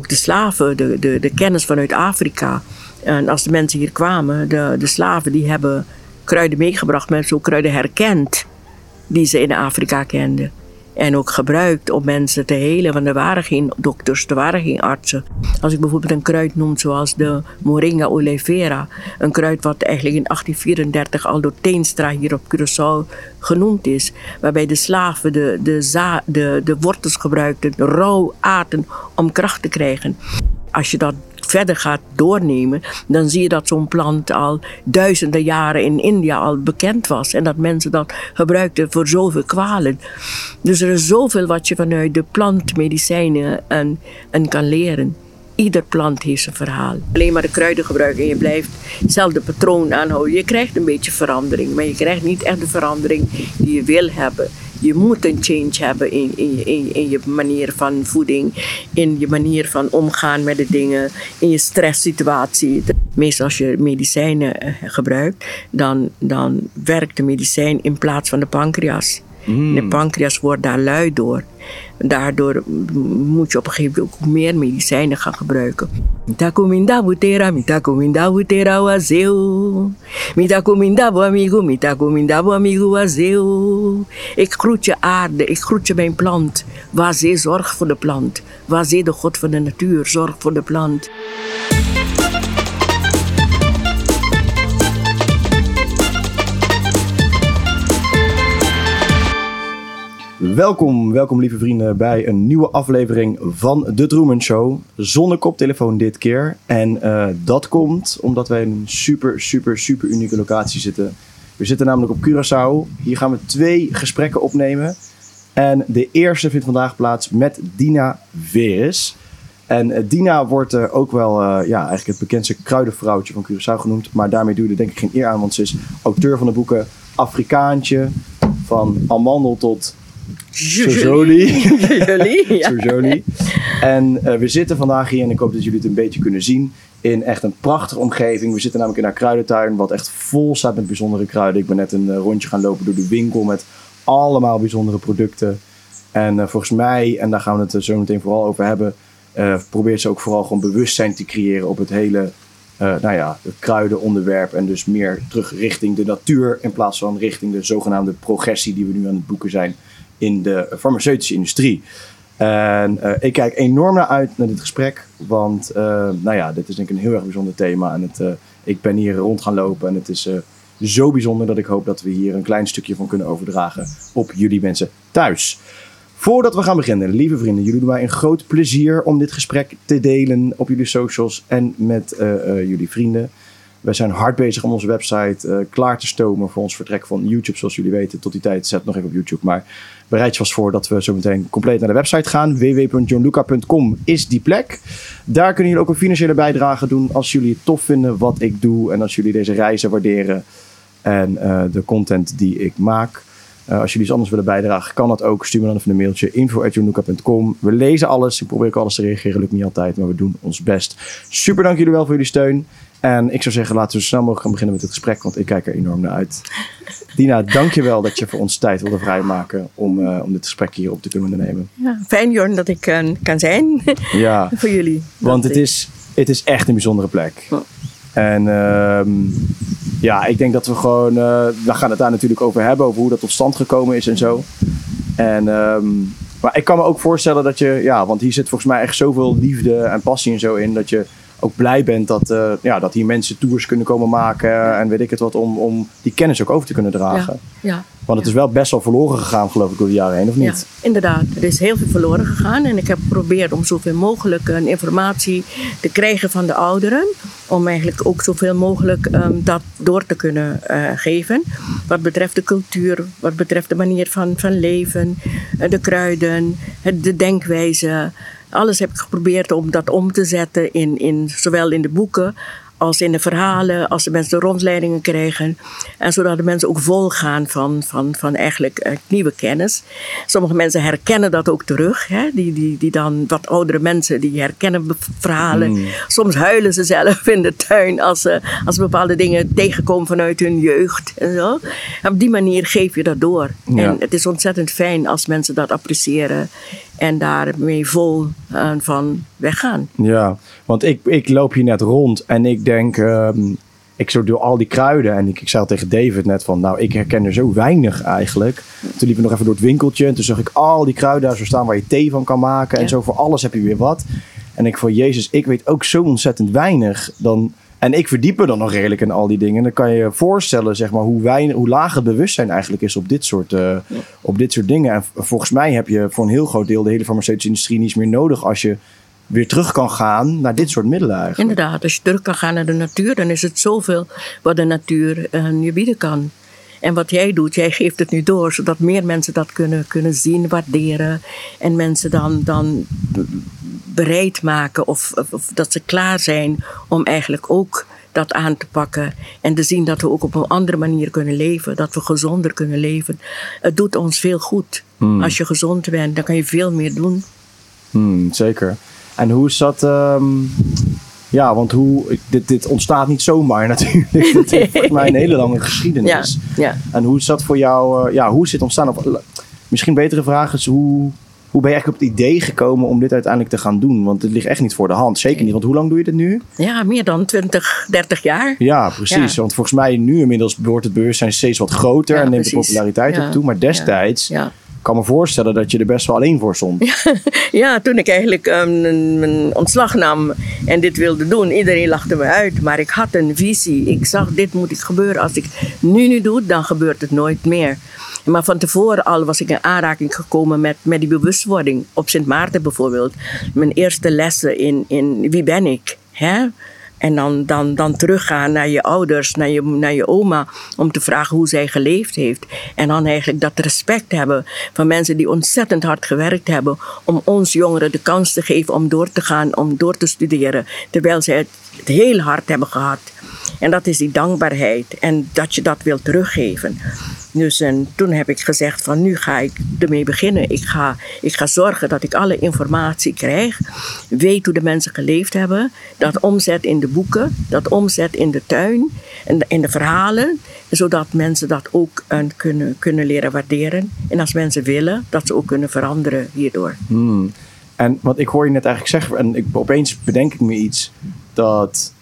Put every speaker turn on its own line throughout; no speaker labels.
ook de slaven, de, de, de kennis vanuit Afrika. En als de mensen hier kwamen, de, de slaven die hebben kruiden meegebracht, mensen ook kruiden herkend die ze in Afrika kenden. En ook gebruikt om mensen te helen, want er waren geen dokters, er waren geen artsen. Als ik bijvoorbeeld een kruid noem zoals de Moringa oleifera, een kruid wat eigenlijk in 1834 al door Teenstra hier op Curaçao genoemd is, waarbij de slaven de, de, de wortels gebruikten, rauw aten om kracht te krijgen. Als je dat verder gaat doornemen, dan zie je dat zo'n plant al duizenden jaren in India al bekend was. En dat mensen dat gebruikten voor zoveel kwalen. Dus er is zoveel wat je vanuit de plantmedicijnen en, en kan leren. Ieder plant heeft zijn verhaal. Alleen maar de kruiden gebruiken en je blijft hetzelfde patroon aanhouden. Je krijgt een beetje verandering, maar je krijgt niet echt de verandering die je wil hebben je moet een change hebben in, in, je, in, in, je manier van voeding, in je manier van omgaan met de dingen, in je stresssituatie. Meestal als je medicijnen eh, gebruikt, dan, dan werkt de medicijn in plaats van de pancreas. Mm. De pancreas wordt daar lui door. Daardoor moet je op een gegeven moment meer medicijnen gaan gebruiken. Mitakuminda butera, mitakuminda butera wazeu. Mitakuminda amigo, mitakuminda amigo wazeu. Ik groet je aarde, ik groet je mijn plant. Wazee, zorg voor de plant. Wazee, de God van de natuur, zorg voor de plant.
Welkom, welkom lieve vrienden bij een nieuwe aflevering van de Truman Show. Zonder koptelefoon dit keer. En uh, dat komt omdat wij in een super, super, super unieke locatie zitten. We zitten namelijk op Curaçao. Hier gaan we twee gesprekken opnemen. En de eerste vindt vandaag plaats met Dina Veres. En uh, Dina wordt uh, ook wel ja, eigenlijk het bekendste kruidenvrouwtje van Curaçao genoemd. Maar daarmee doe je er denk ik geen eer aan, want ze is auteur van de boeken Afrikaantje, van Amandel tot
Sojoli.
Sojoli. En uh, we zitten vandaag hier, en ik hoop dat jullie het een beetje kunnen zien, in echt een prachtige omgeving. We zitten namelijk in haar kruidentuin, wat echt vol staat met bijzondere kruiden. Ik ben net een uh, rondje gaan lopen door de winkel met allemaal bijzondere producten. En uh, volgens mij, en daar gaan we het zo meteen vooral over hebben, probeert ze ook vooral gewoon bewustzijn te creëren op het hele nou ja, het kruidenonderwerp. En dus meer terug richting de natuur in plaats van richting de zogenaamde progressie die we nu aan het boeken zijn in de farmaceutische industrie. En uh, ik kijk enorm naar uit naar dit gesprek, want uh, nou ja, dit is denk ik een heel erg bijzonder thema. En het, uh, ik ben hier rond gaan lopen en het is zo bijzonder dat ik hoop dat we hier een klein stukje van kunnen overdragen op jullie mensen thuis. Voordat we gaan beginnen, lieve vrienden, jullie doen mij een groot plezier om dit gesprek te delen op jullie socials en met jullie vrienden. Wij zijn hard bezig om onze website klaar te stomen voor ons vertrek van YouTube. Zoals jullie weten, tot die tijd zet nog even op YouTube. Maar bereid je vast voor dat we zo meteen compleet naar de website gaan. www.johnluca.com is die plek. Daar kunnen jullie ook een financiële bijdrage doen als jullie het tof vinden wat ik doe. En als jullie deze reizen waarderen en uh, de content die ik maak. Uh, als jullie iets anders willen bijdragen, kan dat ook. Stuur me dan even een mailtje. info.johnluca.com We lezen alles. Ik probeer ook alles te reageren. Lukt niet altijd, maar we doen ons best. Super dank jullie wel voor jullie steun. En ik zou zeggen, laten we zo snel mogelijk gaan beginnen met het gesprek, want ik kijk er enorm naar uit. Dina, dankjewel dat je voor ons tijd wilde vrijmaken om, uh, om dit gesprek hier op te kunnen nemen.
Ja, fijn Jorn dat ik uh, kan zijn ja, voor jullie.
Want het is, het is echt een bijzondere plek. Oh. En uh, ja, ik denk dat we gewoon, uh, we gaan het daar natuurlijk over hebben, over hoe dat tot stand gekomen is en zo. En, um, maar ik kan me ook voorstellen dat je, ja, want hier zit volgens mij echt zoveel liefde en passie en zo in, dat je ook blij bent dat, uh, ja, dat hier mensen tours kunnen komen maken en weet ik het wat, om, om die kennis ook over te kunnen dragen. Ja, ja Want het is wel best wel verloren gegaan, geloof ik, door de jaren heen, of niet?
Ja, inderdaad. Er is heel veel verloren gegaan en ik heb geprobeerd om zoveel mogelijk uh, informatie te krijgen van de ouderen. Om eigenlijk ook zoveel mogelijk um, dat door te kunnen uh, geven. Wat betreft de cultuur, wat betreft de manier van, van leven, de kruiden, de denkwijze. Alles heb ik geprobeerd om dat om te zetten in, in zowel in de boeken als in de verhalen, als de mensen de rondleidingen krijgen. En zodat de mensen ook volgaan van, van, van eigenlijk uh, nieuwe kennis. Sommige mensen herkennen dat ook terug. Hè? Die, die, die dan, wat oudere mensen, die herkennen verhalen. Mm. Soms huilen ze zelf in de tuin als ze, als ze bepaalde dingen tegenkomen vanuit hun jeugd. En zo. En op die manier geef je dat door. Ja. En het is ontzettend fijn als mensen dat appreciëren. En daarmee vol uh, van weggaan.
Ja, want ik, ik loop hier net rond en ik denk, ehm, ik zo door al die kruiden en ik, ik zei al tegen David net van, nou ik herken er zo weinig eigenlijk. Toen liepen we nog even door het winkeltje en toen zag ik al die kruiden daar zo staan waar je thee van kan maken en zo voor alles heb je weer wat. En ik van, Jezus, ik weet ook zo ontzettend weinig. Dan, en ik verdiep me dan nog redelijk in al die dingen. Dan kan je je voorstellen zeg maar, hoe, weinig, hoe laag het bewustzijn eigenlijk is op dit, soort, uh, op dit soort dingen. En volgens mij heb je voor een heel groot deel de hele farmaceutische industrie niet meer nodig als je weer terug kan gaan naar dit soort middelen eigenlijk.
Inderdaad, als je terug kan gaan naar de natuur, dan is het zoveel wat de natuur uh, je bieden kan. En wat jij doet, jij geeft het nu door, zodat meer mensen dat kunnen, kunnen zien, waarderen. En mensen dan, dan bereid maken of, of, dat ze klaar zijn om eigenlijk ook dat aan te pakken. En te zien dat we ook op een andere manier kunnen leven, dat we gezonder kunnen leven. Het doet ons veel goed. Hmm. Als je gezond bent, dan kan je veel meer doen.
Hmm, zeker. En hoe is dat? Um, ja, want hoe, dit, dit ontstaat niet zomaar natuurlijk. Nee. Dit heeft volgens mij een hele lange geschiedenis.
Ja, ja.
En hoe is dat voor jou? Uh, ja, hoe is dit ontstaan? Of, misschien betere vraag is hoe hoe ben je eigenlijk op het idee gekomen om dit uiteindelijk te gaan doen? Want het ligt echt niet voor de hand. Zeker niet. Want hoe lang doe je dit nu?
Ja, meer dan 20, 30 jaar.
Ja, precies. Want volgens mij nu inmiddels wordt het bewustzijn steeds wat groter en neemt de populariteit ook toe. Maar destijds ja. Kan me voorstellen dat je er best wel alleen voor stond.
Ja, toen ik eigenlijk um, mijn ontslag nam en dit wilde doen, iedereen lachte me uit. Maar ik had een visie. Ik zag, dit moet ik gebeuren. Als ik nu nu doe, dan gebeurt het nooit meer. Maar van tevoren al was ik in aanraking gekomen met, met die bewustwording. Op Sint Maarten bijvoorbeeld. Mijn eerste lessen in, in wie ben ik? Hè? En dan, dan, dan teruggaan naar je ouders, naar je, naar je oma, om te vragen hoe zij geleefd heeft. En dan eigenlijk dat respect hebben van mensen die ontzettend hard gewerkt hebben om ons jongeren de kans te geven om door te gaan, om door te studeren, terwijl zij het, het heel hard hebben gehad. En dat is die dankbaarheid en dat je dat wilt teruggeven. Dus en toen heb ik gezegd van nu ga ik ermee beginnen. Ik ga, ik ga zorgen dat ik alle informatie krijg. Weet hoe de mensen geleefd hebben. Dat omzet in de boeken. Dat omzet in de tuin. En in de verhalen. Zodat mensen dat ook uh, kunnen, kunnen leren waarderen. En als mensen willen, dat ze ook kunnen veranderen hierdoor.
Hmm. En wat ik hoor je net eigenlijk zeggen. En ik, opeens bedenk ik me iets. Dat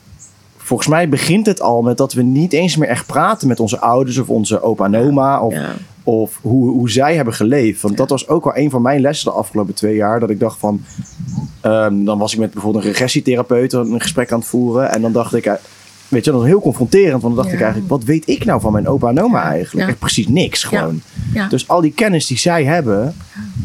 volgens mij begint het al met dat we niet eens meer echt praten met onze ouders of onze opa en oma. Of, of hoe, hoe zij hebben geleefd. Want dat was ook wel een van mijn lessen de afgelopen twee jaar. Dat ik dacht van. Um, dan was ik met bijvoorbeeld een regressietherapeut een gesprek aan het voeren. En dan dacht ik. Eh, weet je, dat was heel confronterend. Want dan dacht ik eigenlijk, wat weet ik nou van mijn opa en oma eigenlijk? Echt precies niks gewoon. Dus al die kennis die zij hebben,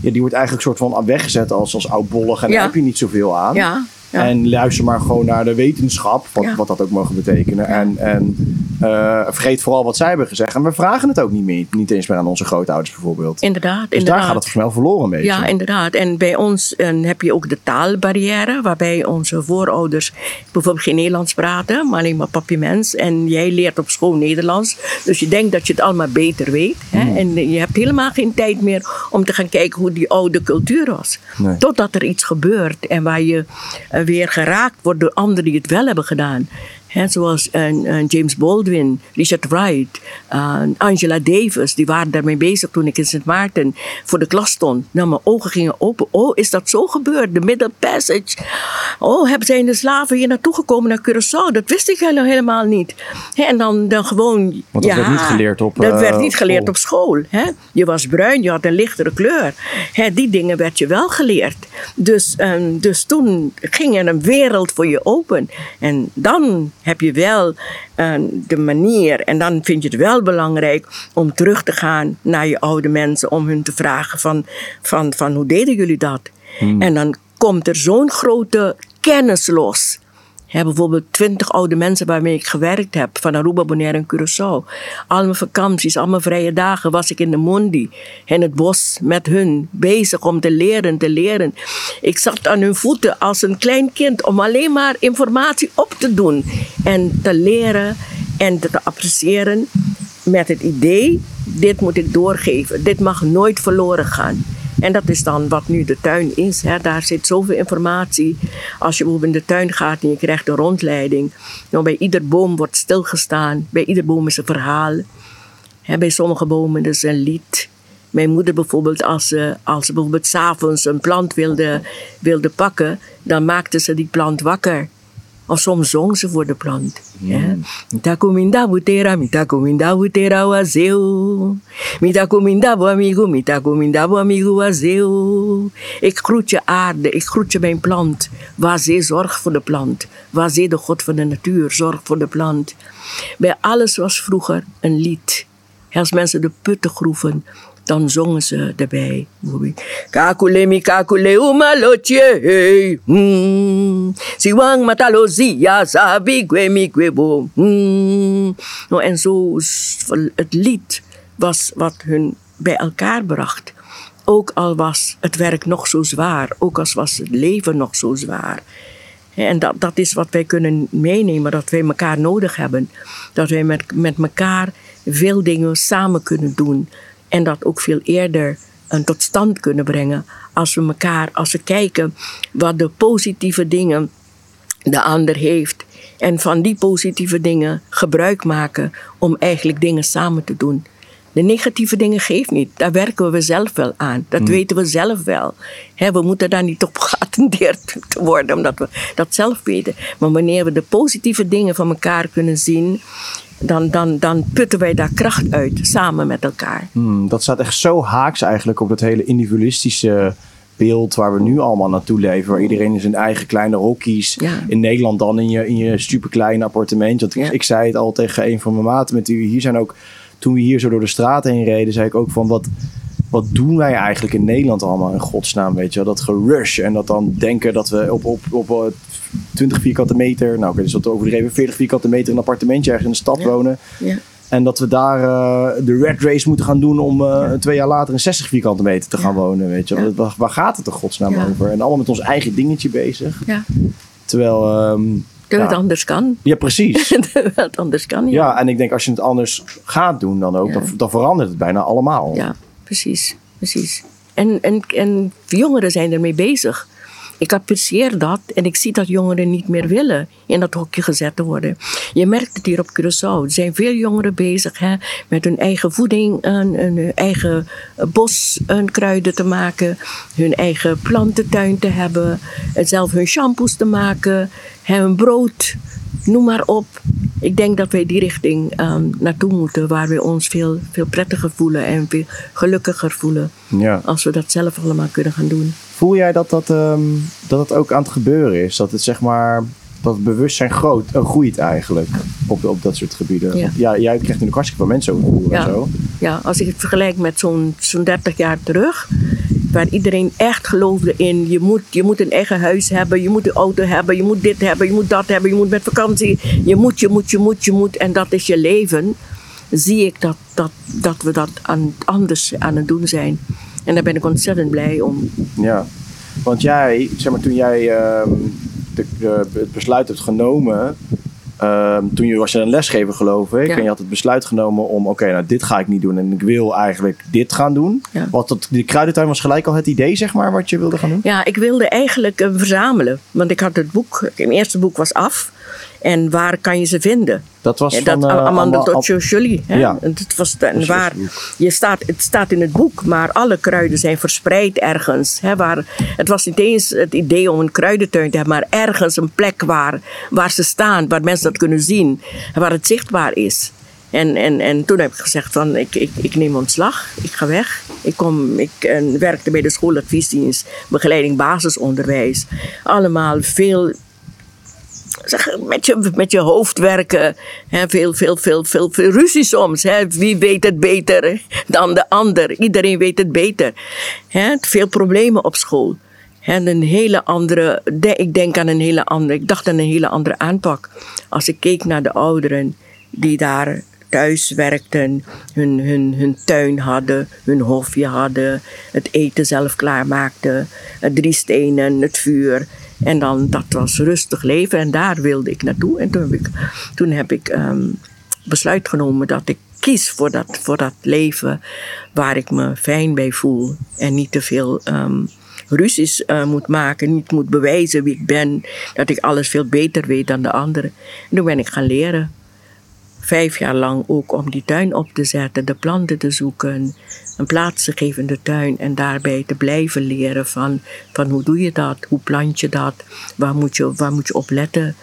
ja, die wordt eigenlijk soort van weggezet als, als oudbollig. En daar heb je niet zoveel aan.
Ja.
En luister maar gewoon naar de wetenschap, wat, wat dat ook mogen betekenen. En, en uh, vergeet vooral wat zij hebben gezegd. En we vragen het ook niet meer, niet eens meer aan onze grootouders bijvoorbeeld.
Inderdaad.
Dus
inderdaad.
daar gaat het snel verloren mee.
Ja, inderdaad. En bij ons en heb je ook de taalbarrière, waarbij onze voorouders bijvoorbeeld geen Nederlands praten, maar alleen maar papiaments. En jij leert op school Nederlands. Dus je denkt dat je het allemaal beter weet. Hè? Hmm. En je hebt helemaal geen tijd meer om te gaan kijken hoe die oude cultuur was. Nee. Totdat er iets gebeurt en waar je weer geraakt wordt door anderen die het wel hebben gedaan. He, zoals uh, James Baldwin, Richard Wright, Angela Davis, die waren daarmee bezig toen ik in St. Maarten voor de klas stond. Nou, mijn ogen gingen open. Oh, is dat zo gebeurd? De Middle Passage. Oh, hebben zijn de slaven hier naartoe gekomen naar Curaçao? Dat wist ik helemaal niet. He, en dan, dan gewoon.
Want dat ja, werd niet geleerd op
Dat werd niet
uh,
geleerd op school. He? Je was bruin, je had een lichtere kleur. He, die dingen werd je wel geleerd. Dus, um, dus toen ging er een wereld voor je open. En dan heb je wel uh, de manier. En dan vind je het wel belangrijk om terug te gaan naar je oude mensen. Om hun te vragen van, van, van hoe deden jullie dat? Hmm. En dan komt er zo'n grote kennis los. Bijvoorbeeld twintig oude mensen waarmee ik gewerkt heb, van Aruba, Bonaire en Curaçao. Al mijn vakanties, al mijn vrije dagen was ik in de Mondi, in het bos met hun, bezig om te leren, te leren. Ik zat aan hun voeten als een klein kind om alleen maar informatie op te doen en te leren en te appreciëren met het idee, dit moet ik doorgeven, dit mag nooit verloren gaan. En dat is dan wat nu de tuin is. Hè. Daar zit zoveel informatie. Als je bijvoorbeeld in de tuin gaat en je krijgt een rondleiding. Nou, bij ieder boom wordt stilgestaan. Bij ieder boom is een verhaal. Hè, bij sommige bomen is een lied. Mijn moeder bijvoorbeeld, als ze, als ze bijvoorbeeld s'avonds een plant wilde, wilde pakken, dan maakte ze die plant wakker. Of soms zong ze voor de plant. Mitakuminda butera, mitakuminda butera wazeu. Mitakuminda bo amigo, mitakuminda bo amigo wazeu. Ik groet je aarde, ik groet je mijn plant. Wazee, zorg voor de plant. Wazee, de God van de natuur, zorg voor de plant. Bij alles was vroeger een lied. Als mensen de putten groeven, dan zongen ze erbij. Kakule mi kakule umalotje hey. Mm. Siwang matalozia sabi gwe mi gwebo. Mm. Nou, en zo het lied was wat hun bij elkaar bracht. Ook al was het werk nog zo zwaar, ook al was het leven nog zo zwaar. En dat, dat is wat wij kunnen meenemen, dat wij elkaar nodig hebben. Dat wij met, met elkaar veel dingen samen kunnen doen. En dat ook veel eerder uh, tot stand kunnen brengen. Als we elkaar, als we kijken wat de positieve dingen de ander heeft. En van die positieve dingen gebruik maken om eigenlijk dingen samen te doen. De negatieve dingen geeft niet. Daar werken we zelf wel aan. Dat weten we zelf wel. we moeten daar niet op geattendeerd worden, omdat we dat zelf weten. Maar wanneer we de positieve dingen van elkaar kunnen zien, dan, dan, dan putten wij daar kracht uit, samen met elkaar.
Hmm, dat staat echt zo haaks eigenlijk op dat hele individualistische beeld waar we nu allemaal naartoe leven. Waar iedereen in zijn eigen kleine hokkies. In Nederland dan in je, in je superkleine appartement. Want ik, ik, zei het al tegen een van mijn maten met u. Hier zijn ook, toen we hier zo door de straat heen reden, zei ik ook van wat wat doen wij eigenlijk in Nederland allemaal in godsnaam, weet je Dat gerush en dat dan denken dat we op, op, op 20 vierkante meter, nou oké, dus dat overdreven, 40 vierkante meter een appartementje ergens in de stad wonen. Ja. En dat we daar uh, de red race moeten gaan doen om uh, twee jaar later in 60 vierkante meter te gaan wonen, weet je waar, waar, gaat het er godsnaam over? En allemaal met ons eigen dingetje bezig. Terwijl... Um,
dat het anders kan.
Ja, precies.
dat het anders kan, ja.
ja. en ik denk als je het anders gaat doen dan ook, dan, dan verandert het bijna allemaal.
Ja, precies, precies. En, en, en jongeren zijn ermee bezig. Ik apprecieer dat en ik zie dat jongeren niet meer willen in dat hokje gezet te worden. Je merkt het hier op Curaçao. Er zijn veel jongeren bezig hè, met hun eigen voeding, een, hun eigen bos, een kruiden te maken, hun eigen plantentuin te hebben, zelf hun shampoos te maken, hun brood noem maar op. Ik denk dat wij die richting um, naartoe moeten, waar we ons veel, veel prettiger voelen en veel gelukkiger voelen. Ja. Als we dat zelf allemaal kunnen gaan doen.
Voel jij dat dat, um, dat ook aan het gebeuren is? Dat het zeg maar dat het bewustzijn groot, uh, groeit eigenlijk op, op dat soort gebieden. Ja. ja jij krijgt nu hartstikke veel mensen over ja. en zo.
Ja, als ik het vergelijk met zo'n zo'n 30 jaar terug, waar iedereen echt geloofde in je moet, je moet een eigen huis hebben, je moet een auto hebben, je moet dit hebben, je moet dat hebben, je moet met vakantie, je moet, je moet, je moet, je moet en dat is je leven, zie ik dat, dat, dat we dat aan, anders aan het doen zijn. En daar ben ik ontzettend blij om.
Ja, want jij, zeg maar, toen jij uh, de, het besluit hebt genomen Ehm, toen je was je een lesgever, geloof ik. En je had het besluit genomen om: oké, nou, dit ga ik niet doen. En ik wil eigenlijk dit gaan doen. Wat dat, die kruidentuin was gelijk al het idee, zeg maar, wat je wilde gaan doen?
Ja, ik wilde eigenlijk uh, verzamelen. Want ik had het boek, mijn eerste boek was af. En waar kan je ze vinden?
Dat was van... Dat
uh, Amanda Dotjo Jolie. Ja. Het, was de, waar, je staat, het staat in het boek, maar alle kruiden zijn verspreid ergens. Hè, waar, het was niet eens het idee om een kruidentuin te hebben, maar ergens een plek waar, waar ze staan, waar mensen dat kunnen zien. Waar het zichtbaar is. En, en, en toen heb ik gezegd van ik, ik, ik neem ontslag, ik ga weg. Ik, kom, ik uh, werkte bij de schooladviesdienst, begeleiding basisonderwijs. Allemaal veel zeg, met, je, met je hoofd werken. Veel, veel, veel, veel, veel ruzie soms. Wie weet het beter dan de ander? Iedereen weet het beter. Veel problemen op school. En een hele andere, ik denk aan een hele andere, ik dacht aan een hele andere aanpak. Als ik keek naar de ouderen die daar thuis werkten, hun, hun, hun tuin hadden, hun hofje hadden, het eten zelf klaarmaakten, drie stenen, het vuur. En dan, dat was rustig leven en daar wilde ik naartoe. En toen heb ik, toen heb ik ehm, besluit genomen dat ik kies voor dat, voor dat leven waar ik me fijn bij voel. En niet te veel um, ruzies uh, moet maken, niet moet bewijzen wie ik ben. Dat ik alles veel beter weet dan de anderen. En toen ben ik gaan leren. Vijf jaar lang ook om die tuin op te zetten, de planten te zoeken, een plaats te geven in de tuin en daarbij te blijven leren van, van hoe doe je dat, hoe plant je dat, waar moet je, waar moet je op letten,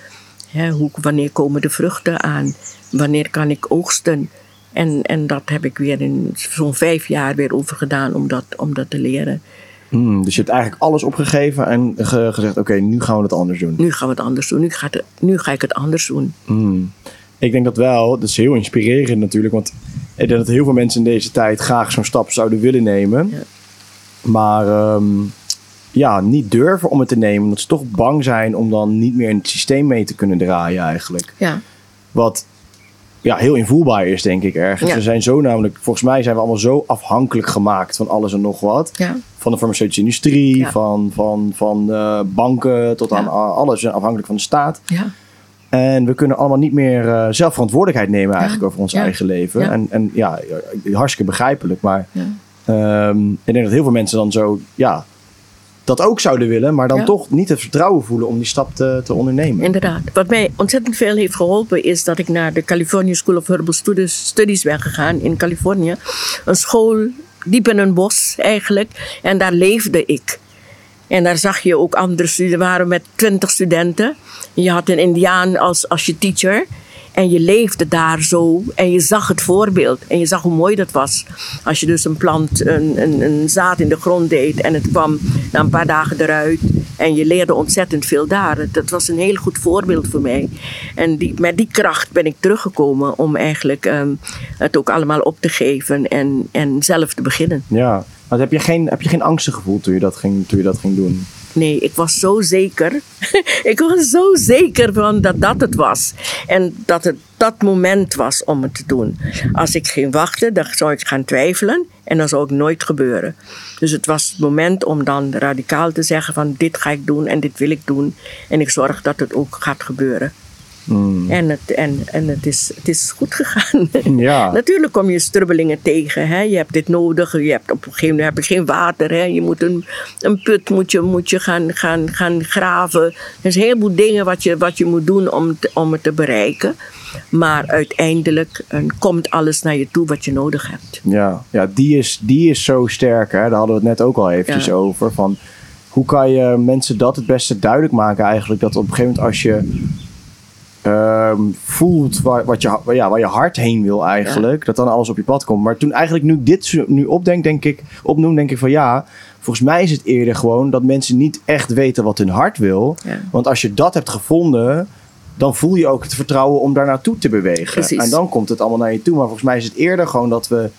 Hè, hoe, wanneer komen de vruchten aan, wanneer kan ik oogsten. En, en dat heb ik weer in zo'n vijf jaar weer over gedaan om dat, om dat te leren.
Hmm, dus je hebt eigenlijk alles opgegeven en ge- gezegd: oké, nu gaan we het anders doen.
Nu gaan we het anders doen, nu ga, het, nu ga ik het anders doen.
Hmm. Ik denk dat wel, dat is heel inspirerend natuurlijk, want ik denk dat heel veel mensen in deze tijd graag zo'n stap zouden willen nemen,
Ja.
maar ehm, ja, niet durven om het te nemen, omdat ze toch bang zijn om dan niet meer in het systeem mee te kunnen draaien eigenlijk.
Ja,
Wat ja, heel invoelbaar is, denk ik ergens.
Ja.
We zijn zo namelijk, volgens mij zijn we allemaal zo afhankelijk gemaakt van alles en nog wat.
ja,
Van de farmaceutische industrie,
Ja.
van, van, van eh, banken tot aan alles. We zijn afhankelijk van de staat.
ja,
En we kunnen allemaal niet meer eh, zelf verantwoordelijkheid nemen eigenlijk over ons
Ja.
eigen leven.
Ja.
En, en ja, hartstikke begrijpelijk. Maar ehm, ik denk dat heel veel mensen dan zo, ja, dat ook zouden willen. Maar dan toch niet het vertrouwen voelen om die stap te, te ondernemen.
Inderdaad. Wat mij ontzettend veel heeft geholpen is dat ik naar de California School of Herbal Studies, Studies ben gegaan in Californië. Een school diep in een bos eigenlijk. En daar leefde ik. En daar zag je ook andere studenten. Waren met twintig studenten. Je had een indiaan als, als je teacher. En je leefde daar zo. En je zag het voorbeeld. En je zag hoe mooi dat was. Als je dus een plant, een, een, een zaad in de grond deed. En het kwam na een paar dagen eruit. En je leerde ontzettend veel daar. Dat was een heel goed voorbeeld voor mij. En die, met die kracht ben ik teruggekomen. Om eigenlijk ehm, het ook allemaal op te geven. En, en zelf te beginnen.
Ja, maar heb je geen, heb je geen angsten gevoeld toen je dat ging, toen je dat ging doen?
Nee, ik was zo zeker. ik was zo zeker van dat dat het was. En dat het dat moment was om het te doen. Als ik ging wachten, dan zou ik gaan twijfelen. En dan zou het nooit gebeuren. Dus het was het moment om dan radicaal te zeggen van dit ga ik doen en dit wil ik doen. En ik zorg dat het ook gaat gebeuren. En, het, en, en het, is, het is goed gegaan.
Ja.
Natuurlijk kom je strubbelingen tegen. Hè? Je hebt dit nodig. Je hebt op een gegeven moment heb je geen water. Hè? Je moet een, een put moet je, moet je gaan, gaan, gaan graven. Er zijn een heleboel dingen wat je, wat je moet doen om, te- om het te bereiken. Maar uiteindelijk eh, komt alles naar je toe wat je nodig hebt.
Ja, ja die, is, die is zo sterk. Hè? Daar hadden we het net ook al eventjes
Ja.
over. Van, hoe kan je mensen dat het beste duidelijk maken eigenlijk? Dat op een gegeven moment als je ehm, voelt waar, wat je, ja, waar je hart heen wil eigenlijk. Dat dan alles op je pad komt. Maar toen eigenlijk nu dit nu opdenk, denk ik, opnoem, denk ik van ja... Volgens mij is het eerder gewoon dat mensen niet echt weten wat hun hart wil.
Ja.
Want als je dat hebt gevonden, dan voel je ook het vertrouwen om daar naartoe te bewegen.
Precies.
En dan komt het allemaal naar je toe. Maar volgens mij is het eerder gewoon dat we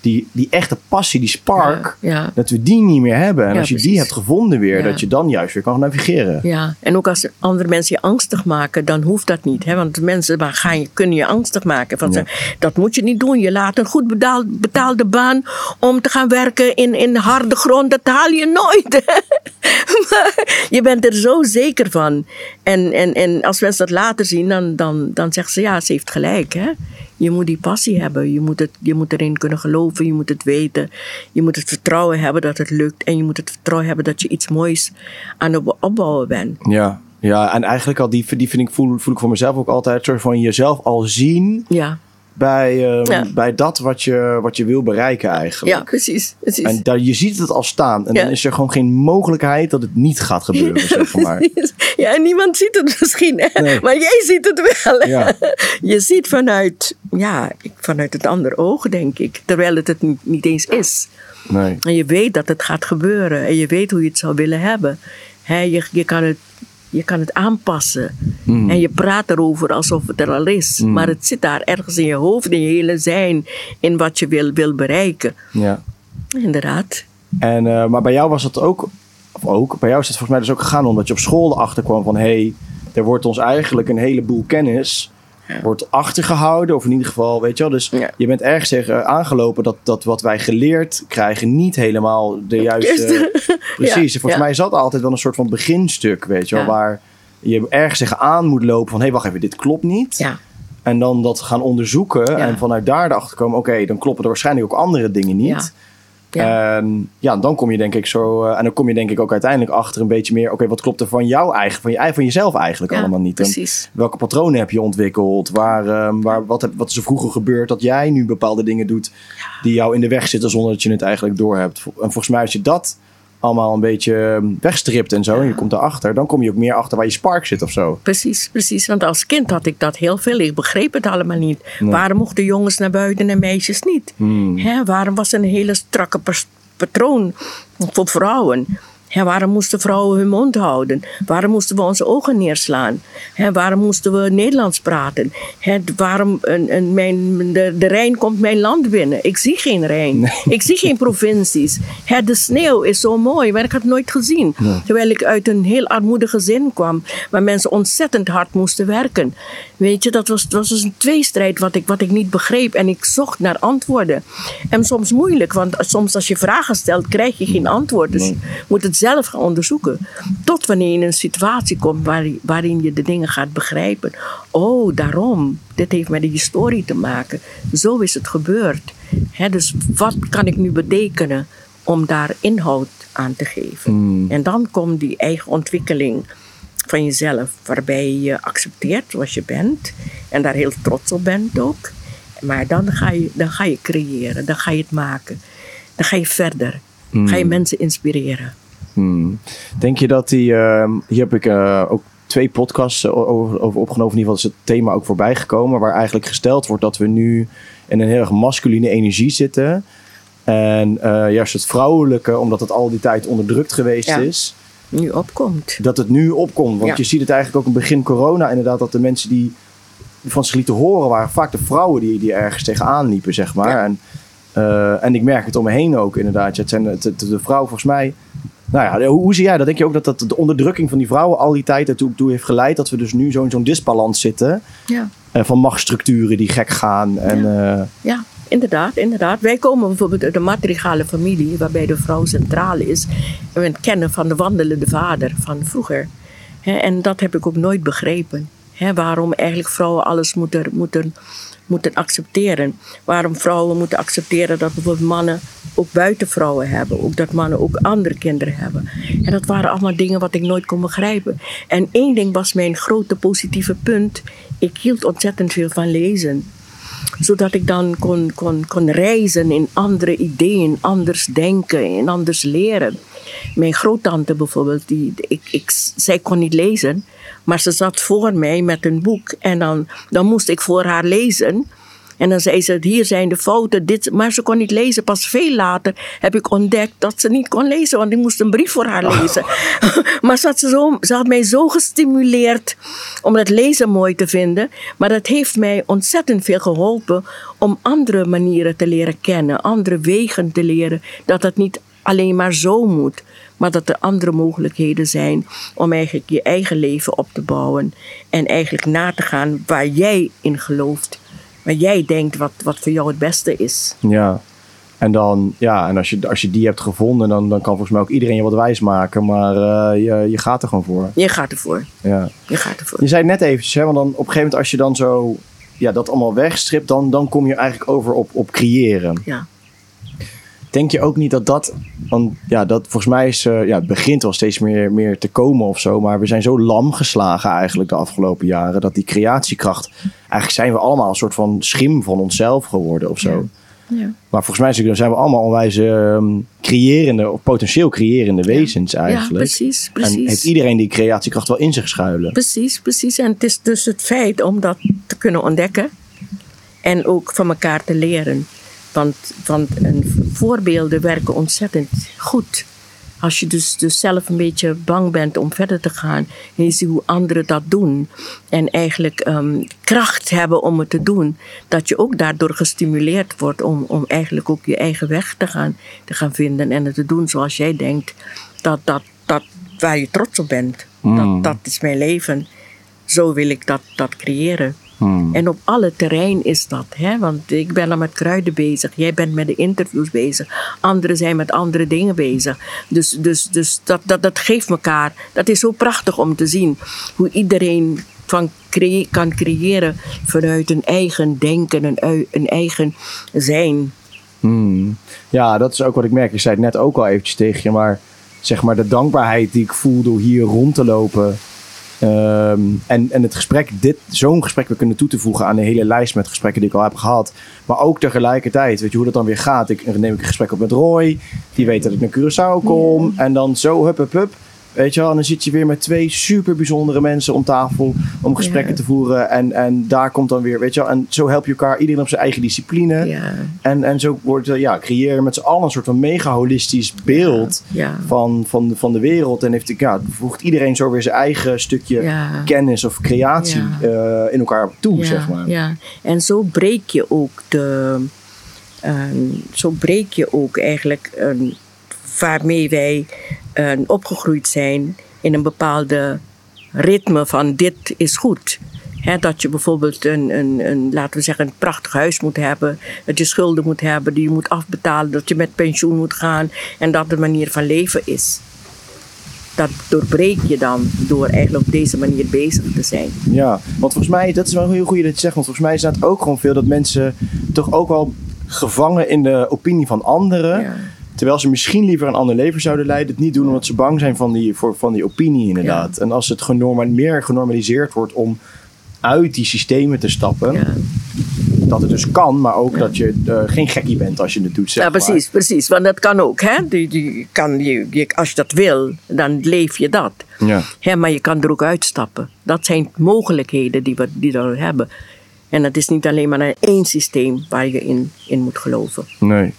die, die echte passie, die spark,
Ja, ja.
dat we die niet meer hebben. En
Ja,
als je die hebt gevonden weer, dat je dan juist weer kan navigeren.
Ja, en ook als andere mensen je angstig maken, dan hoeft dat niet. Hè? Want mensen maar gaan je, kunnen je angstig maken. Van zeggen, dat moet je niet doen. Je laat een goed betaald, betaalde baan om te gaan werken in, in harde grond. Dat haal je nooit. maar je bent er zo zeker van. En, en, en als mensen dat later zien, dan, dan, dan zeggen ze ja, ze heeft gelijk. Hè? Je moet die passie hebben. Je moet, het, je moet erin kunnen geloven. Je moet het weten. Je moet het vertrouwen hebben dat het lukt. En je moet het vertrouwen hebben dat je iets moois aan het opbouwen bent.
Ja, ja en eigenlijk al die, die vind ik, voel, voel ik voor mezelf ook altijd. Soort van jezelf al zien
Ja,
bij, ehm,
Ja.
bij dat wat je, wat je wil bereiken eigenlijk.
ja precies. precies.
En daar, je ziet het al staan. En
Ja.
dan is er gewoon geen mogelijkheid dat het niet gaat gebeuren, zeg maar.
Ja, en niemand ziet het misschien, hè?
Nee.
maar jij ziet het wel.
Ja.
Je ziet vanuit, ja, vanuit het andere oog, denk ik. Terwijl het het niet, niet eens is.
Nee.
En je weet dat het gaat gebeuren. En je weet hoe je het zou willen hebben. Hè, je, je, kan het, je kan het aanpassen.
Mm.
En je praat erover alsof het er al is. Maar het zit daar ergens in je hoofd, in je hele zijn. In wat je wil, wil bereiken.
Ja.
Inderdaad.
En, eh, maar bij jou was dat ook, of ook, bij jou is het volgens mij dus ook gegaan omdat je op school erachter kwam van hé, hey, er wordt ons eigenlijk een heleboel kennis wordt achtergehouden, of in ieder geval, weet je wel. Dus je bent ergens tegen aangelopen dat, dat wat wij geleerd krijgen niet helemaal de juiste. Precies. Volgens mij zat altijd wel een soort van beginstuk, weet je wel, waar je ergens tegenaan moet lopen van hé, hey, wacht even, dit klopt niet.
Ja.
En dan dat gaan onderzoeken en vanuit daar erachter komen, oké, dan kloppen er waarschijnlijk ook andere dingen niet.
Ja. Ja.
En ja, dan kom je denk ik zo. eh, en dan kom je denk ik ook uiteindelijk achter een beetje meer. Oké, wat klopt er van jou eigen, van, je, van jezelf eigenlijk
Ja,
allemaal niet? En
Precies.
welke patronen heb je ontwikkeld? Waar, ehm, waar, wat, heb, wat is er vroeger gebeurd dat jij nu bepaalde dingen doet die jou in de weg zitten zonder dat je het eigenlijk doorhebt? En volgens mij als je dat allemaal een beetje ehm, wegstript en zo, en je komt erachter, dan kom je ook meer achter waar je spark zit of zo.
Precies, precies. Want als kind had ik dat heel veel. Ik begreep het allemaal niet. Waarom mochten jongens naar buiten en meisjes niet? Hè, waarom was er een hele strakke patroon voor vrouwen? Waarom moesten vrouwen hun mond houden? Waarom moesten we onze ogen neerslaan? Waarom moesten we Nederlands praten? Waarom een, een, mijn, de, de Rijn komt mijn land binnen? Ik zie geen Rijn. Ik zie geen provincies. De sneeuw is zo mooi, maar ik had het nooit gezien. Terwijl ik uit een heel armoedig gezin kwam, waar mensen ontzettend hard moesten werken. Weet je, dat was, dat was dus een tweestrijd wat ik, wat ik niet begreep. En ik zocht naar antwoorden. En soms moeilijk, want soms als je vragen stelt, krijg je geen antwoord. Dus moet het zelf gaan onderzoeken. Tot wanneer je in een situatie komt waarin, waarin je de dingen gaat begrijpen. Oh, daarom. Dit heeft met de historie te maken. Zo is het gebeurd. Dus wat kan ik nu betekenen om daar inhoud aan te geven? En dan komt die eigen ontwikkeling van jezelf, waarbij je accepteert zoals je bent en daar heel trots op bent ook. Maar dan ga je, dan ga je creëren, dan ga je het maken, dan ga je verder, ga je mensen inspireren.
Hmm. Denk je dat die. ehm, hier heb ik eh, ook twee podcasts over, over opgenomen. In ieder geval is het thema ook voorbij gekomen. Waar eigenlijk gesteld wordt dat we nu in een heel erg masculine energie zitten. En eh, juist het vrouwelijke, omdat het al die tijd onderdrukt geweest
Ja.
is.
Nu opkomt.
Dat het nu opkomt. Want
Ja.
je ziet het eigenlijk ook in begin corona inderdaad. Dat de mensen die van zich lieten horen waren vaak de vrouwen die, die ergens tegenaan liepen, zeg maar.
Ja.
En, eh, en ik merk het om me heen ook inderdaad. Het zijn de, de, de vrouwen volgens mij... Nou ja, hoe, zie jij dat? Denk je ook dat, dat de onderdrukking van die vrouwen al die tijd ertoe toe heeft geleid... dat we dus nu zo'n zo'n disbalans zitten
Ja.
eh, van machtsstructuren die gek gaan. En, eh,
Ja, inderdaad, inderdaad. Wij komen bijvoorbeeld uit een matrigale familie waarbij de vrouw centraal is. En we kennen van de wandelende vader van vroeger. En dat heb ik ook nooit begrepen. Waarom eigenlijk vrouwen alles moeten, moeten, moeten accepteren. Waarom vrouwen moeten accepteren dat bijvoorbeeld mannen ook buitenvrouwen hebben. Ook dat mannen ook andere kinderen hebben. En dat waren allemaal dingen wat ik nooit kon begrijpen. En één ding was mijn grote positieve punt. Ik hield ontzettend veel van lezen zodat ik dan kon, kon, kon reizen in andere ideeën, anders denken en anders leren. Mijn groottante bijvoorbeeld, die, ik, ik, zij kon niet lezen, maar ze zat voor mij met een boek en dan, dan moest ik voor haar lezen. En dan zei ze, hier zijn de fouten, dit, maar ze kon niet lezen. Pas veel later heb ik ontdekt dat ze niet kon lezen, want ik moest een brief voor haar lezen. maar ze had, zo, ze had mij zo gestimuleerd om het lezen mooi te vinden. Maar dat heeft mij ontzettend veel geholpen om andere manieren te leren kennen, andere wegen te leren. Dat het niet alleen maar zo moet, maar dat er andere mogelijkheden zijn om eigenlijk je eigen leven op te bouwen. En eigenlijk na te gaan waar jij in gelooft waar jij denkt wat, wat voor jou het beste is.
ja. En dan, ja, en als je, als je die hebt gevonden, dan, dan kan volgens mij ook iedereen je wat wijs maken. Maar eh, je, je gaat er gewoon voor.
Je gaat ervoor.
Ja.
Je gaat ervoor.
Je zei het net eventjes, hè, want dan op een gegeven moment als je dan zo ja, dat allemaal wegstript, dan, dan kom je eigenlijk over op, op creëren.
Ja.
Denk je ook niet dat dat, want ja, dat volgens mij is, eh, ja, het begint wel steeds meer, meer te komen of zo, maar we zijn zo lam geslagen eigenlijk de afgelopen jaren, dat die creatiekracht, eigenlijk zijn we allemaal een soort van schim van onszelf geworden of zo.
Ja.
Maar volgens mij zijn we allemaal onwijs ehm, creërende, of potentieel creërende wezens
ja,
eigenlijk.
precies,
En
precies.
heeft iedereen die creatiekracht wel in zich schuilen?
Precies, precies. En het is dus het feit om dat te kunnen ontdekken en ook van elkaar te leren. Want, want voorbeelden werken ontzettend goed. Als je dus, dus zelf een beetje bang bent om verder te gaan en je ziet hoe anderen dat doen en eigenlijk ehm, kracht hebben om het te doen, dat je ook daardoor gestimuleerd wordt om, om eigenlijk ook je eigen weg te gaan, te gaan vinden en het te doen zoals jij denkt dat, dat, dat waar je trots op bent. Dat, dat is mijn leven. Zo wil ik dat, dat creëren. En op alle terrein is dat. Hè? Want ik ben dan met kruiden bezig. Jij bent met de interviews bezig. Anderen zijn met andere dingen bezig. Dus, dus, dus dat, dat, dat geeft elkaar. Dat is zo prachtig om te zien. Hoe iedereen van crea- kan creëren vanuit een eigen denken, een, een eigen zijn.
Hmm. Ja, dat is ook wat ik merk. Ik zei het net ook al eventjes tegen je, maar zeg maar de dankbaarheid die ik voel door hier rond te lopen. Ehm, en, en het gesprek, dit, zo'n gesprek weer kunnen toe te voegen aan de hele lijst met gesprekken die ik al heb gehad. Maar ook tegelijkertijd, weet je hoe dat dan weer gaat? Ik neem ik een gesprek op met Roy, die weet dat ik naar Curaçao kom. En dan zo, hup, hup, hup. Weet je wel, en dan zit je weer met twee super bijzondere mensen om tafel om gesprekken
Ja.
te voeren. En, en daar komt dan weer, weet je wel, en zo help je elkaar, iedereen op zijn eigen discipline.
Ja,
En, en zo wordt, eh, ja, creëer je met z'n allen een soort van mega holistisch beeld
ja.
van, van, van de wereld. En heeft, ja, voegt iedereen zo weer zijn eigen stukje kennis of creatie eh, in elkaar toe,
ja,
zeg maar.
Ja, en zo breek je ook de. eh, zo breek je ook eigenlijk eh, waarmee wij eh, opgegroeid zijn in een bepaalde ritme van dit is goed. Dat je bijvoorbeeld een, een, een, laten we zeggen, een prachtig huis moet hebben. Dat je schulden moet hebben die je moet afbetalen. Dat je met pensioen moet gaan. En dat de manier van leven is. Dat doorbreek je dan door eigenlijk op deze manier bezig te zijn.
Ja, want volgens mij, dat is wel een heel goed dat je zegt. Want volgens mij is het ook gewoon veel dat mensen toch ook wel gevangen in de opinie van anderen.
Ja.
Terwijl ze misschien liever een ander leven zouden leiden. Het niet doen omdat ze bang zijn van die, voor, van die opinie inderdaad. En als het genorma- meer genormaliseerd wordt om uit die systemen te stappen.
Ja.
Dat het dus kan, maar ook dat je eh, geen gekkie bent als je het doet. Zeg
Ja,
maar.
precies, precies. Want dat kan ook. Hè? Die, die kan, je, je- als je dat wil, dan leef je dat.
Ja.
Hè, maar je kan er ook uitstappen. Dat zijn mogelijkheden die we, die we hebben. En het is niet alleen maar één systeem waar je in, in moet geloven.
Nee.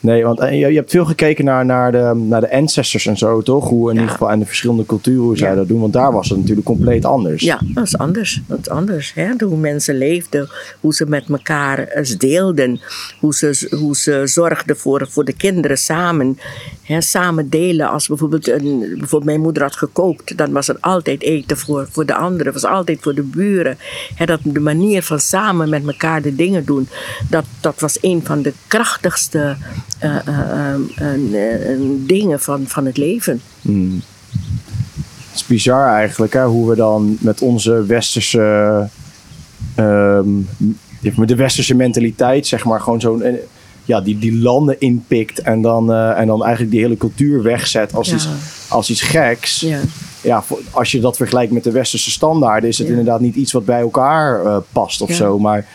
Nee, want eh, je, je hebt veel gekeken naar, naar, de, naar de ancestors en zo, toch? Hoe in ieder geval en de verschillende culturen, hoe zij dat doen. Want daar was het natuurlijk compleet anders.
Ja, dat is anders. Dat is anders. Hè? Hoe mensen leefden, hoe ze met elkaar eh, deelden, hoe ze, hoe ze zorgden voor, voor de kinderen samen. Hè? Samen delen. Als bijvoorbeeld, een, bijvoorbeeld mijn moeder had gekookt, dan was er altijd eten voor, voor de anderen, was altijd voor de buren. Hè? Dat, de manier van samen met elkaar de dingen doen, dat, dat was een van de krachtigste eh, eh, eh, eh, dingen van, van het leven.
Het is bizar eigenlijk, hè? Hoe we dan met onze westerse... ehm, met de westerse mentaliteit, zeg maar, gewoon zo'n... Ja, die, die landen inpikt en dan, en dan eigenlijk die hele cultuur wegzet als,
Ja.
iets, als iets geks.
Ja.
ja, als je dat vergelijkt met de westerse standaarden, is het
Ja.
inderdaad niet iets wat bij elkaar past of zo. Maar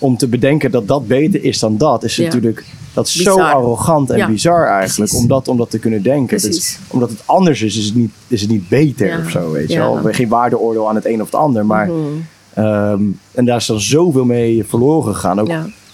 om te bedenken dat dat beter is dan dat, is
Ja.
natuurlijk dat is zo arrogant en
Ja,
bizar eigenlijk. Om dat, om dat te kunnen denken.
Precies.
omdat het anders is, is het niet, is het niet beter
Ja.
of zo. Weet je wel? Geen waardeoordeel aan het een of het ander. Maar,
Mhm.
ehm, en daar is dan zoveel mee verloren gegaan. Ook.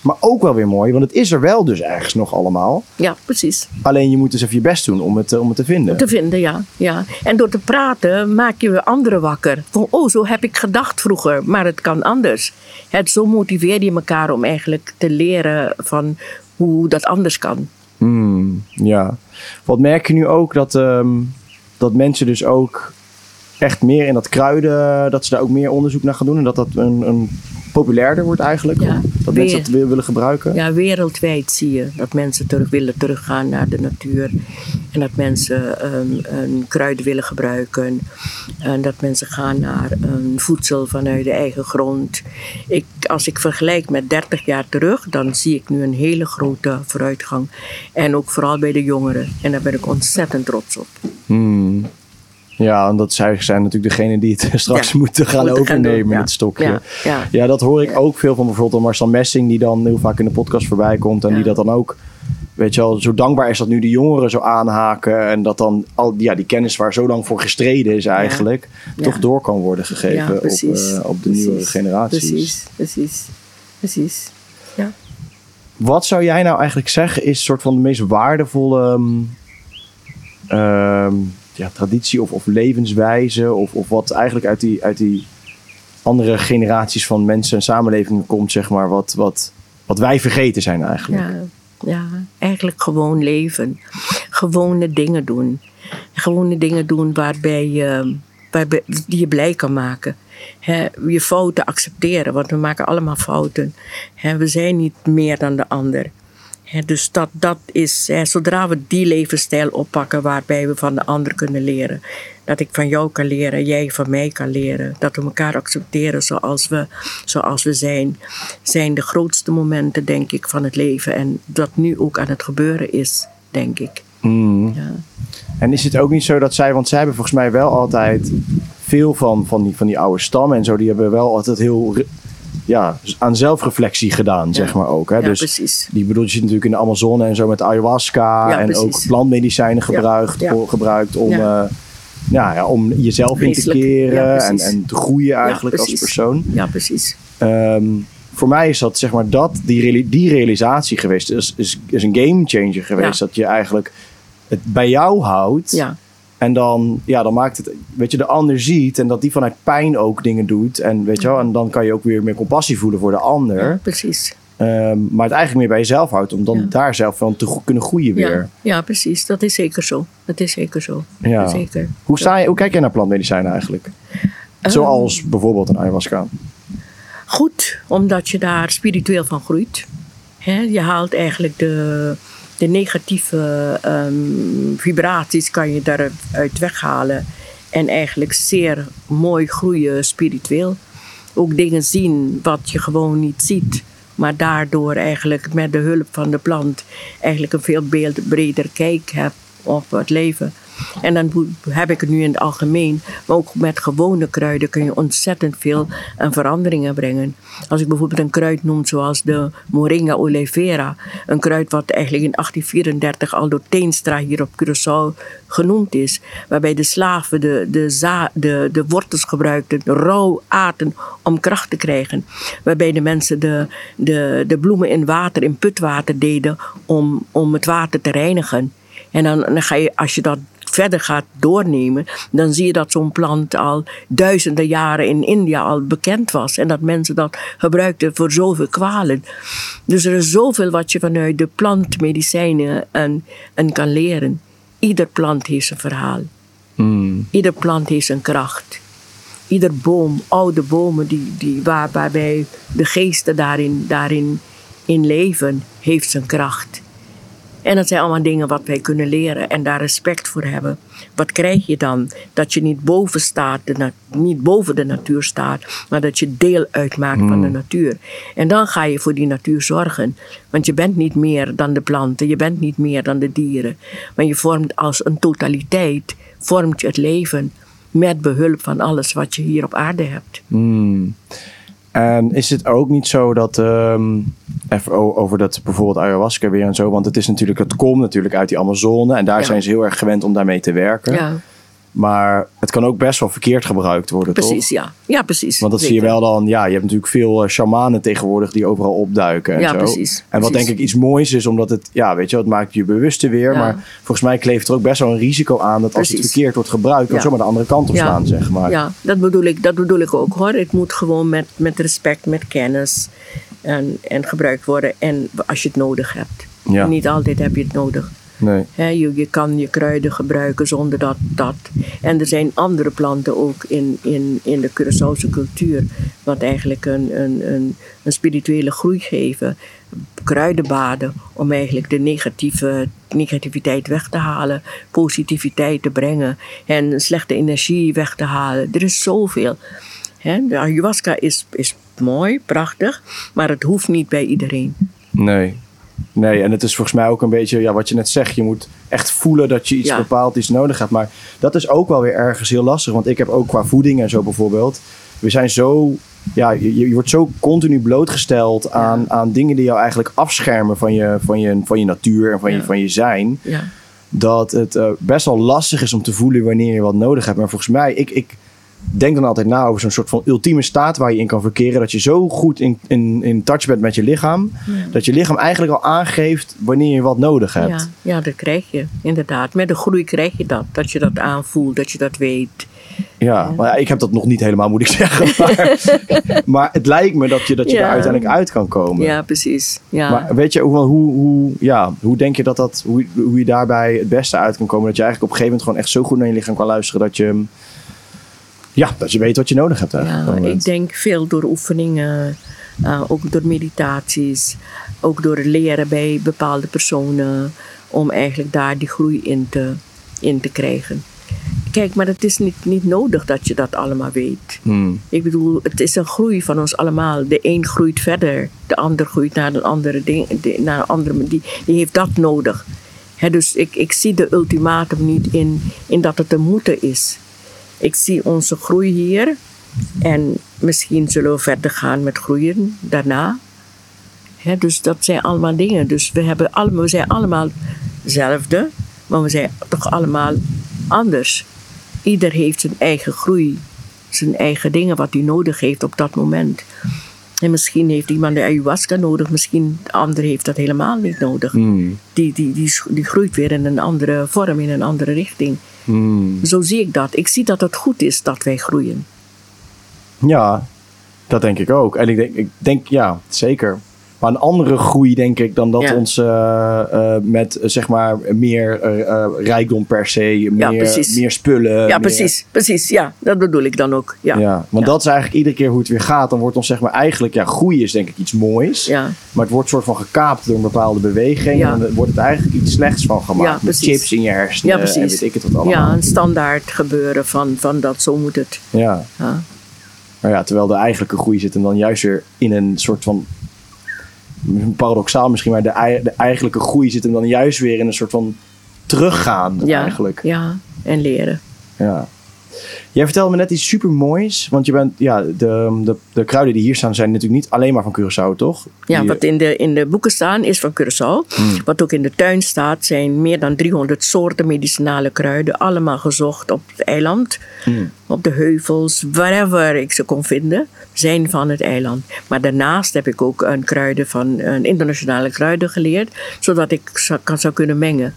Maar ook wel weer mooi, want het is er wel dus ergens nog allemaal.
ja, precies.
Alleen je moet dus even je best doen om het, eh, om het te vinden.
Te vinden, ja. ja. En door te praten maak je weer anderen wakker. Van, oh, zo heb ik gedacht vroeger, maar het kan anders. Het, zo motiveer je elkaar om eigenlijk te leren van hoe dat anders kan.
Hmm, ja. Wat merk je nu ook dat, ehm, dat mensen dus ook echt meer in dat kruiden, dat ze daar ook meer onderzoek naar gaan doen en dat dat een, een populairder wordt eigenlijk?
Ja,
dat
weer.
mensen dat weer willen gebruiken?
Ja, wereldwijd zie je dat mensen terug willen teruggaan naar de natuur. En dat mensen ehm, een kruiden willen gebruiken. En dat mensen gaan naar een voedsel vanuit de eigen grond. Ik, als ik vergelijk met 30 jaar terug, dan zie ik nu een hele grote vooruitgang. En ook vooral bij de jongeren. En daar ben ik ontzettend trots op.
Hmm. Ja, en dat zij zijn natuurlijk degene die het straks
Ja,
moeten gaan
moeten gaan
overnemen,
ja.
het stokje.
Ja, ja.
Ja, dat hoor ik ook veel van bijvoorbeeld Marcel Messing, die dan heel vaak in de podcast voorbij komt. En die dat dan ook, weet je wel, zo dankbaar is dat nu de jongeren zo aanhaken. En dat dan al ja, die kennis waar zo lang voor gestreden is eigenlijk, toch door kan worden gegeven op,
precies.
eh, op de nieuwe
Precies.
generaties.
Precies, precies, precies. Ja.
Wat zou jij nou eigenlijk zeggen is een soort van de meest waardevolle ehm, ehm, ja, traditie of, of levenswijze? Of, of wat eigenlijk uit die, uit die andere generaties van mensen en samenlevingen komt, zeg maar, wat, wat, wat wij vergeten zijn eigenlijk?
Ja, ja, eigenlijk gewoon leven. Gewone dingen doen. Gewone dingen doen waarbij je, waarbij, die je blij kan maken. Je fouten accepteren, want we maken allemaal fouten. We zijn niet meer dan de ander. Dus dat, dat is, zodra we die levensstijl oppakken waarbij we van de ander kunnen leren. Dat ik van jou kan leren, jij van mij kan leren. Dat we elkaar accepteren zoals we, zoals we zijn. Zijn de grootste momenten, denk ik, van het leven. En dat nu ook aan het gebeuren is, denk ik.
Mm.
Ja.
En is het ook niet zo dat zij, want zij hebben volgens mij wel altijd veel van, van, die, van die oude stammen en zo, die hebben wel altijd heel ja, aan zelfreflectie gedaan, zeg maar ook. Hè?
Ja,
dus
precies.
die bedoel, je zit natuurlijk in de Amazone en zo met ayahuasca
Ja,
en
precies.
ook plantmedicijnen gebruikt, voor- gebruikt om,
Ja.
eh, ja, om jezelf in te keren en, en te groeien eigenlijk als persoon.
Ja, precies.
Ehm, voor mij is dat, zeg maar, dat, die, die realisatie geweest. Is, is, is een game changer geweest. Dat je eigenlijk het bij jou houdt.
Ja,
En dan, ja, dan maakt het, weet je, de ander ziet. En dat die vanuit pijn ook dingen doet. En weet je wel, en dan kan je ook weer meer compassie voelen voor de ander.
ja precies.
Ehm, maar het eigenlijk meer bij jezelf houdt. Om dan
Ja.
daar zelf van te kunnen groeien weer.
Ja, ja, precies. Dat is zeker zo. Dat is zeker zo.
Ja.
Zeker.
Hoe, sta je, hoe kijk jij naar plantmedicijnen eigenlijk?
Ehm,
Zoals bijvoorbeeld een ayahuasca.
Goed, omdat je daar spiritueel van groeit. Hè, je haalt eigenlijk de, de negatieve ehm, vibraties kan je daaruit weghalen. En eigenlijk zeer mooi groeien spiritueel. Ook dingen zien wat je gewoon niet ziet. Maar daardoor eigenlijk met de hulp van de plant eigenlijk een veel breder kijk hebt op het leven. En dan heb ik het nu in het algemeen. Maar ook met gewone kruiden kun je ontzettend veel aan veranderingen brengen. Als ik bijvoorbeeld een kruid noem zoals de Moringa oleifera. Een kruid wat eigenlijk in 1834 al door Teenstra hier op Curaçao genoemd is. Waarbij de slaven de, de, za- de, de wortels gebruikten, rauw aten om kracht te krijgen. Waarbij de mensen de, de, de bloemen in water, in putwater deden om, om het water te reinigen. En dan, dan ga je, als je dat verder gaat doornemen, dan zie je dat zo'n plant al duizenden jaren in India al bekend was. En dat mensen dat gebruikten voor zoveel kwalen. Dus er is zoveel wat je vanuit de plantmedicijnen en, en kan leren. Ieder plant heeft een verhaal.
Mm.
Ieder plant heeft een kracht. Ieder boom, oude bomen die, die, waar, waarbij de geesten daarin, daarin in leven, heeft zijn kracht. En dat zijn allemaal dingen wat wij kunnen leren en daar respect voor hebben. Wat krijg je dan? Dat je niet boven, staat, de niet boven de natuur staat, maar dat je deel uitmaakt van de natuur. En dan ga je voor die natuur zorgen. Want je bent niet meer dan de planten, je bent niet meer dan de dieren. Maar je vormt als een totaliteit, vormt je het leven met behulp van alles wat je hier op aarde hebt.
Hmm. En is het ook niet zo dat, ehm, even over dat bijvoorbeeld ayahuasca weer en zo, want het is natuurlijk, het komt natuurlijk uit die Amazone en daar
Ja.
zijn ze heel erg gewend om daarmee te werken.
Ja,
Maar het kan ook best wel verkeerd gebruikt worden,
precies,
toch?
ja. Ja, precies.
Want dat zie je wel dan, ja, je hebt natuurlijk veel eh, shamanen tegenwoordig die overal opduiken en
Ja,
zo.
precies,
En wat
precies.
denk ik iets moois is, omdat het, ja, weet je, het maakt je bewuster weer,
Ja.
maar volgens mij kleeft er ook best wel een risico aan dat als het verkeerd wordt gebruikt, dan
Ja.
zomaar de andere kant op slaan, zeg maar.
Ja, dat bedoel ik, dat bedoel ik ook hoor. Het moet gewoon met, met respect, met kennis en, en gebruikt worden. En als je het nodig hebt. Niet altijd heb je het nodig.
Nee.
Je, je kan je kruiden gebruiken zonder dat, dat. En er zijn andere planten ook in, in, in de Curaçaose cultuur. Wat eigenlijk een, een, een, een spirituele groei geven. Kruidenbaden om eigenlijk de negatieve, negativiteit weg te halen. Positiviteit te brengen. En slechte energie weg te halen. Er is zoveel. Hè, de ayahuasca is, is mooi, prachtig. Maar het hoeft niet bij iedereen.
Nee. Nee, en het is volgens mij ook een beetje, ja, wat je net zegt, je moet echt voelen dat je iets
Ja.
bepaald iets nodig hebt. Maar dat is ook wel weer ergens heel lastig, want ik heb ook qua voeding en zo bijvoorbeeld, we zijn zo, ja, je, je wordt zo continu blootgesteld aan, aan dingen die jou eigenlijk afschermen van je, van je, van je natuur en van, je, van je zijn.
Ja.
Dat het eh, best wel lastig is om te voelen wanneer je wat nodig hebt. Maar volgens mij, ik, ik denk dan altijd na over zo'n soort van ultieme staat waar je in kan verkeren. Dat je zo goed in, in, in touch bent met je lichaam. Dat je lichaam eigenlijk al aangeeft wanneer je wat nodig hebt.
Ja, ja, dat krijg je, inderdaad. Met de groei krijg je dat. Dat je dat aanvoelt, dat je dat weet.
Ja, maar ja, ik heb dat nog niet helemaal, moet ik zeggen. Maar, maar het lijkt me dat je, dat je
Ja.
daar uiteindelijk uit kan komen.
Ja, precies. Ja.
Maar weet je, hoe, hoe, hoe, ja, hoe denk je dat dat, hoe, hoe je daarbij het beste uit kan komen? Dat je eigenlijk op een gegeven moment gewoon echt zo goed naar je lichaam kan luisteren dat je, ja, dat je weet wat je nodig hebt.
ja, ik denk veel door oefeningen, eh, ook door meditaties, Ook door het leren bij bepaalde personen. Om eigenlijk daar die groei in te, in te krijgen. Kijk, maar het is niet, niet nodig dat je dat allemaal weet.
Hmm.
Ik bedoel, het is een groei van ons allemaal. De een groeit verder, de ander groeit naar een andere ding, de- naar een andere, die, die heeft dat nodig. Hè, dus ik, ik zie de ultimatum niet in, in dat het een moeten is. Ik zie onze groei hier en misschien zullen we verder gaan met groeien daarna. Dus dat zijn allemaal dingen. Dus we, hebben allemaal, we zijn allemaal hetzelfde, maar we zijn toch allemaal anders. Ieder heeft zijn eigen groei, zijn eigen dingen wat hij nodig heeft op dat moment. En misschien heeft iemand de ayahuasca nodig, misschien de ander heeft dat helemaal niet nodig.
Hmm.
Die, die, die, die groeit weer in een andere vorm, in een andere richting.
Hmm.
Zo zie ik dat. Ik zie dat het goed is dat wij groeien.
Ja, dat denk ik ook. En ik denk, ik denk ja, zeker. Maar een andere groei, denk ik, dan dat
Ja.
ons eh, eh, met eh, zeg maar meer rijkdom per se, meer, meer spullen.
ja,
meer-
precies. Precies, ja. Dat bedoel ik dan ook. Ja.
Ja, want dat is eigenlijk iedere keer hoe het weer gaat. Dan wordt ons zeg maar eigenlijk, ja, groei is denk ik iets moois.
Ja.
Maar het wordt soort van gekaapt door een bepaalde beweging.
Ja.
En dan wordt het eigenlijk iets slechts van gemaakt.
Ja,
met chips in je hersenen
Ja, precies.
en weet ik het wat allemaal.
Ja, een standaard gebeuren van, van dat zo moet het.
Ja.
Ja.
Maar ja, terwijl de eigenlijke groei zit hem dan juist weer in een soort van. Paradoxaal misschien, maar de, ei- de eigenlijke groei zit hem dan juist weer in een soort van teruggaan
Ja,
eigenlijk.
ja, en leren.
Ja. Jij vertelde me net iets super moois. Want je bent, ja, de, de, de kruiden die hier staan zijn natuurlijk niet alleen maar van Curaçao, toch?
Ja,
Die-
wat in de, in de boeken staan is van Curaçao.
Hmm.
Wat ook in de tuin staat zijn meer dan 300 soorten medicinale kruiden. Allemaal gezocht op het eiland.
Hmm.
Op de heuvels, wherever ik ze kon vinden, zijn van het eiland. Maar daarnaast heb ik ook een kruiden van een internationale kruiden geleerd. Zodat ik zou, kan, zou kunnen mengen.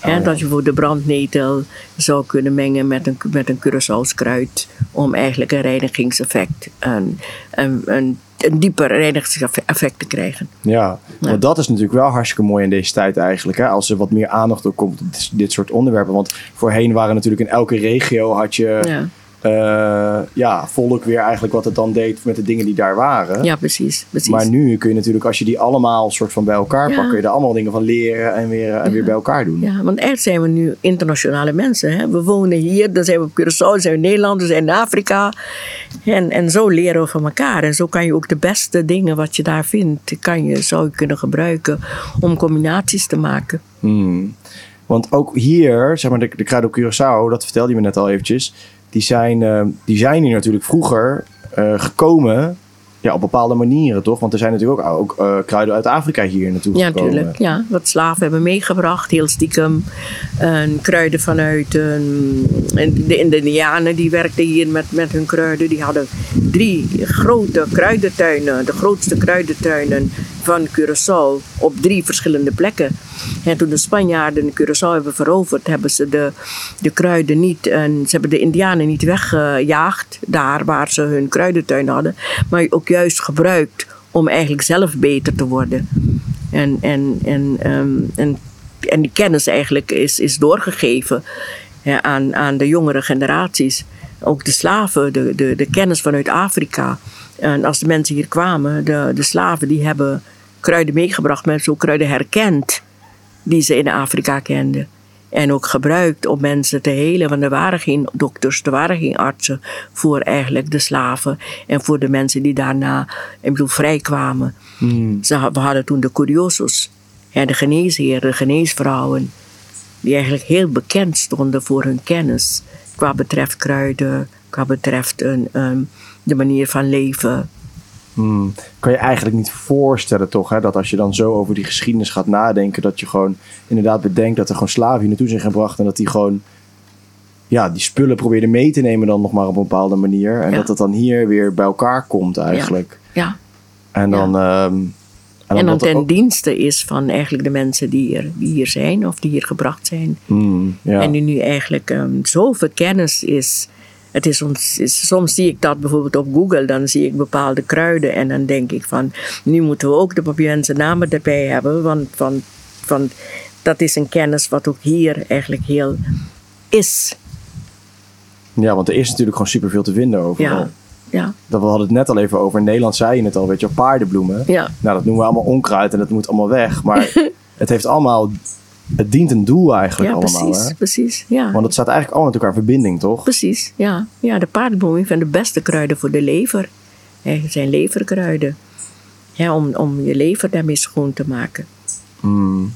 Hè,
Oh.
Dat je voor de brandnetel zou kunnen mengen met een, met een Curaçao's kruid. Om eigenlijk een reinigingseffect, een, een, een, een dieper reinigingseffect te krijgen.
Ja, want dat is natuurlijk wel hartstikke mooi in deze tijd eigenlijk. Hè? Als er wat meer aandacht op komt op dit, dit soort onderwerpen. Want voorheen waren natuurlijk in elke regio had je
Ja,
eh, ja, volk weer eigenlijk wat het dan deed met de dingen die daar waren.
ja precies. precies.
Maar nu kun je natuurlijk, als je die allemaal soort van bij elkaar
Ja.
pakt, kun je er allemaal dingen van leren en weer, en weer bij elkaar doen.
Ja, want echt zijn we nu internationale mensen. Hè? We wonen hier, dan zijn we op Curaçao, dan zijn we in Nederland, we zijn in Afrika. En, en zo leren we van elkaar. En zo kan je ook de beste dingen wat je daar vindt, kan je, zou je kunnen gebruiken om combinaties te maken.
Hmm. Want ook hier, zeg maar, de, de Curaçao, dat vertelde je me net al eventjes, die zijn, eh, die zijn hier natuurlijk vroeger eh, gekomen ja, op bepaalde manieren, toch? Want er zijn natuurlijk ook, ook eh, kruiden uit Afrika hier naartoe
Ja,
gekomen.
natuurlijk. Ja, wat slaven hebben meegebracht, heel stiekem. En kruiden vanuit en de Indianen die werkten hier met, met hun kruiden. Die hadden drie grote kruidentuinen, de grootste kruidentuinen van Curaçao, op drie verschillende plekken. En toen de Spanjaarden Curaçao hebben veroverd, hebben ze de, de kruiden niet, en ze hebben de Indianen niet weggejaagd, daar waar ze hun kruidentuin hadden, maar ook juist gebruikt om eigenlijk zelf beter te worden. En, en, en, ehm, en, en die kennis eigenlijk is, is doorgegeven aan, aan de jongere generaties. Ook de slaven, de, de, de kennis vanuit Afrika. En als de mensen hier kwamen, de, de slaven, die hebben kruiden meegebracht, mensen ook kruiden herkend die ze in Afrika kenden. En ook gebruikt om mensen te helen, want er waren geen dokters, er waren geen artsen voor eigenlijk de slaven en voor de mensen die daarna, ik bedoel, vrijkwamen. Ze, ha- we hadden toen de curiosos, hè, de geneesheren, de geneesvrouwen, die eigenlijk heel bekend stonden voor hun kennis qua betreft kruiden, qua betreft een, een, de manier van leven.
Hmm. Kan je eigenlijk niet voorstellen toch, hè, dat als je dan zo over die geschiedenis gaat nadenken, dat je gewoon inderdaad bedenkt dat er gewoon slaven hier naartoe zijn gebracht en dat die gewoon ja, die spullen probeerden mee te nemen dan nog maar op een bepaalde manier. En
Ja.
dat dat dan hier weer bij elkaar komt eigenlijk.
Ja.
En dan... ehm,
En dan
dat er
ten
ook-
dienste is van eigenlijk de mensen die hier, die hier zijn of die hier gebracht zijn.
Hmm, ja.
En die nu eigenlijk ehm, zoveel kennis is. Het is soms, soms zie ik dat bijvoorbeeld op Google, dan zie ik bepaalde kruiden en dan denk ik van, nu moeten we ook de Papuaanse namen erbij hebben, want van, van, dat is een kennis wat ook hier eigenlijk heel is.
ja, want er is natuurlijk gewoon superveel te vinden overal.
Ja, ja.
Dat we hadden het net al even over. In Nederland zei je het al, weet je, paardenbloemen.
Ja.
Nou, dat noemen we allemaal onkruid en dat moet allemaal weg. Maar het heeft allemaal, het dient een doel eigenlijk
Ja,
allemaal.
precies,
Hè?
precies. Ja.
Want het staat eigenlijk allemaal met elkaar in verbinding, toch?
Precies, ja. Ja, de paardenbloem is van de beste kruiden voor de lever. Het zijn leverkruiden. Ja, om, om je lever daarmee schoon te maken.
Mm.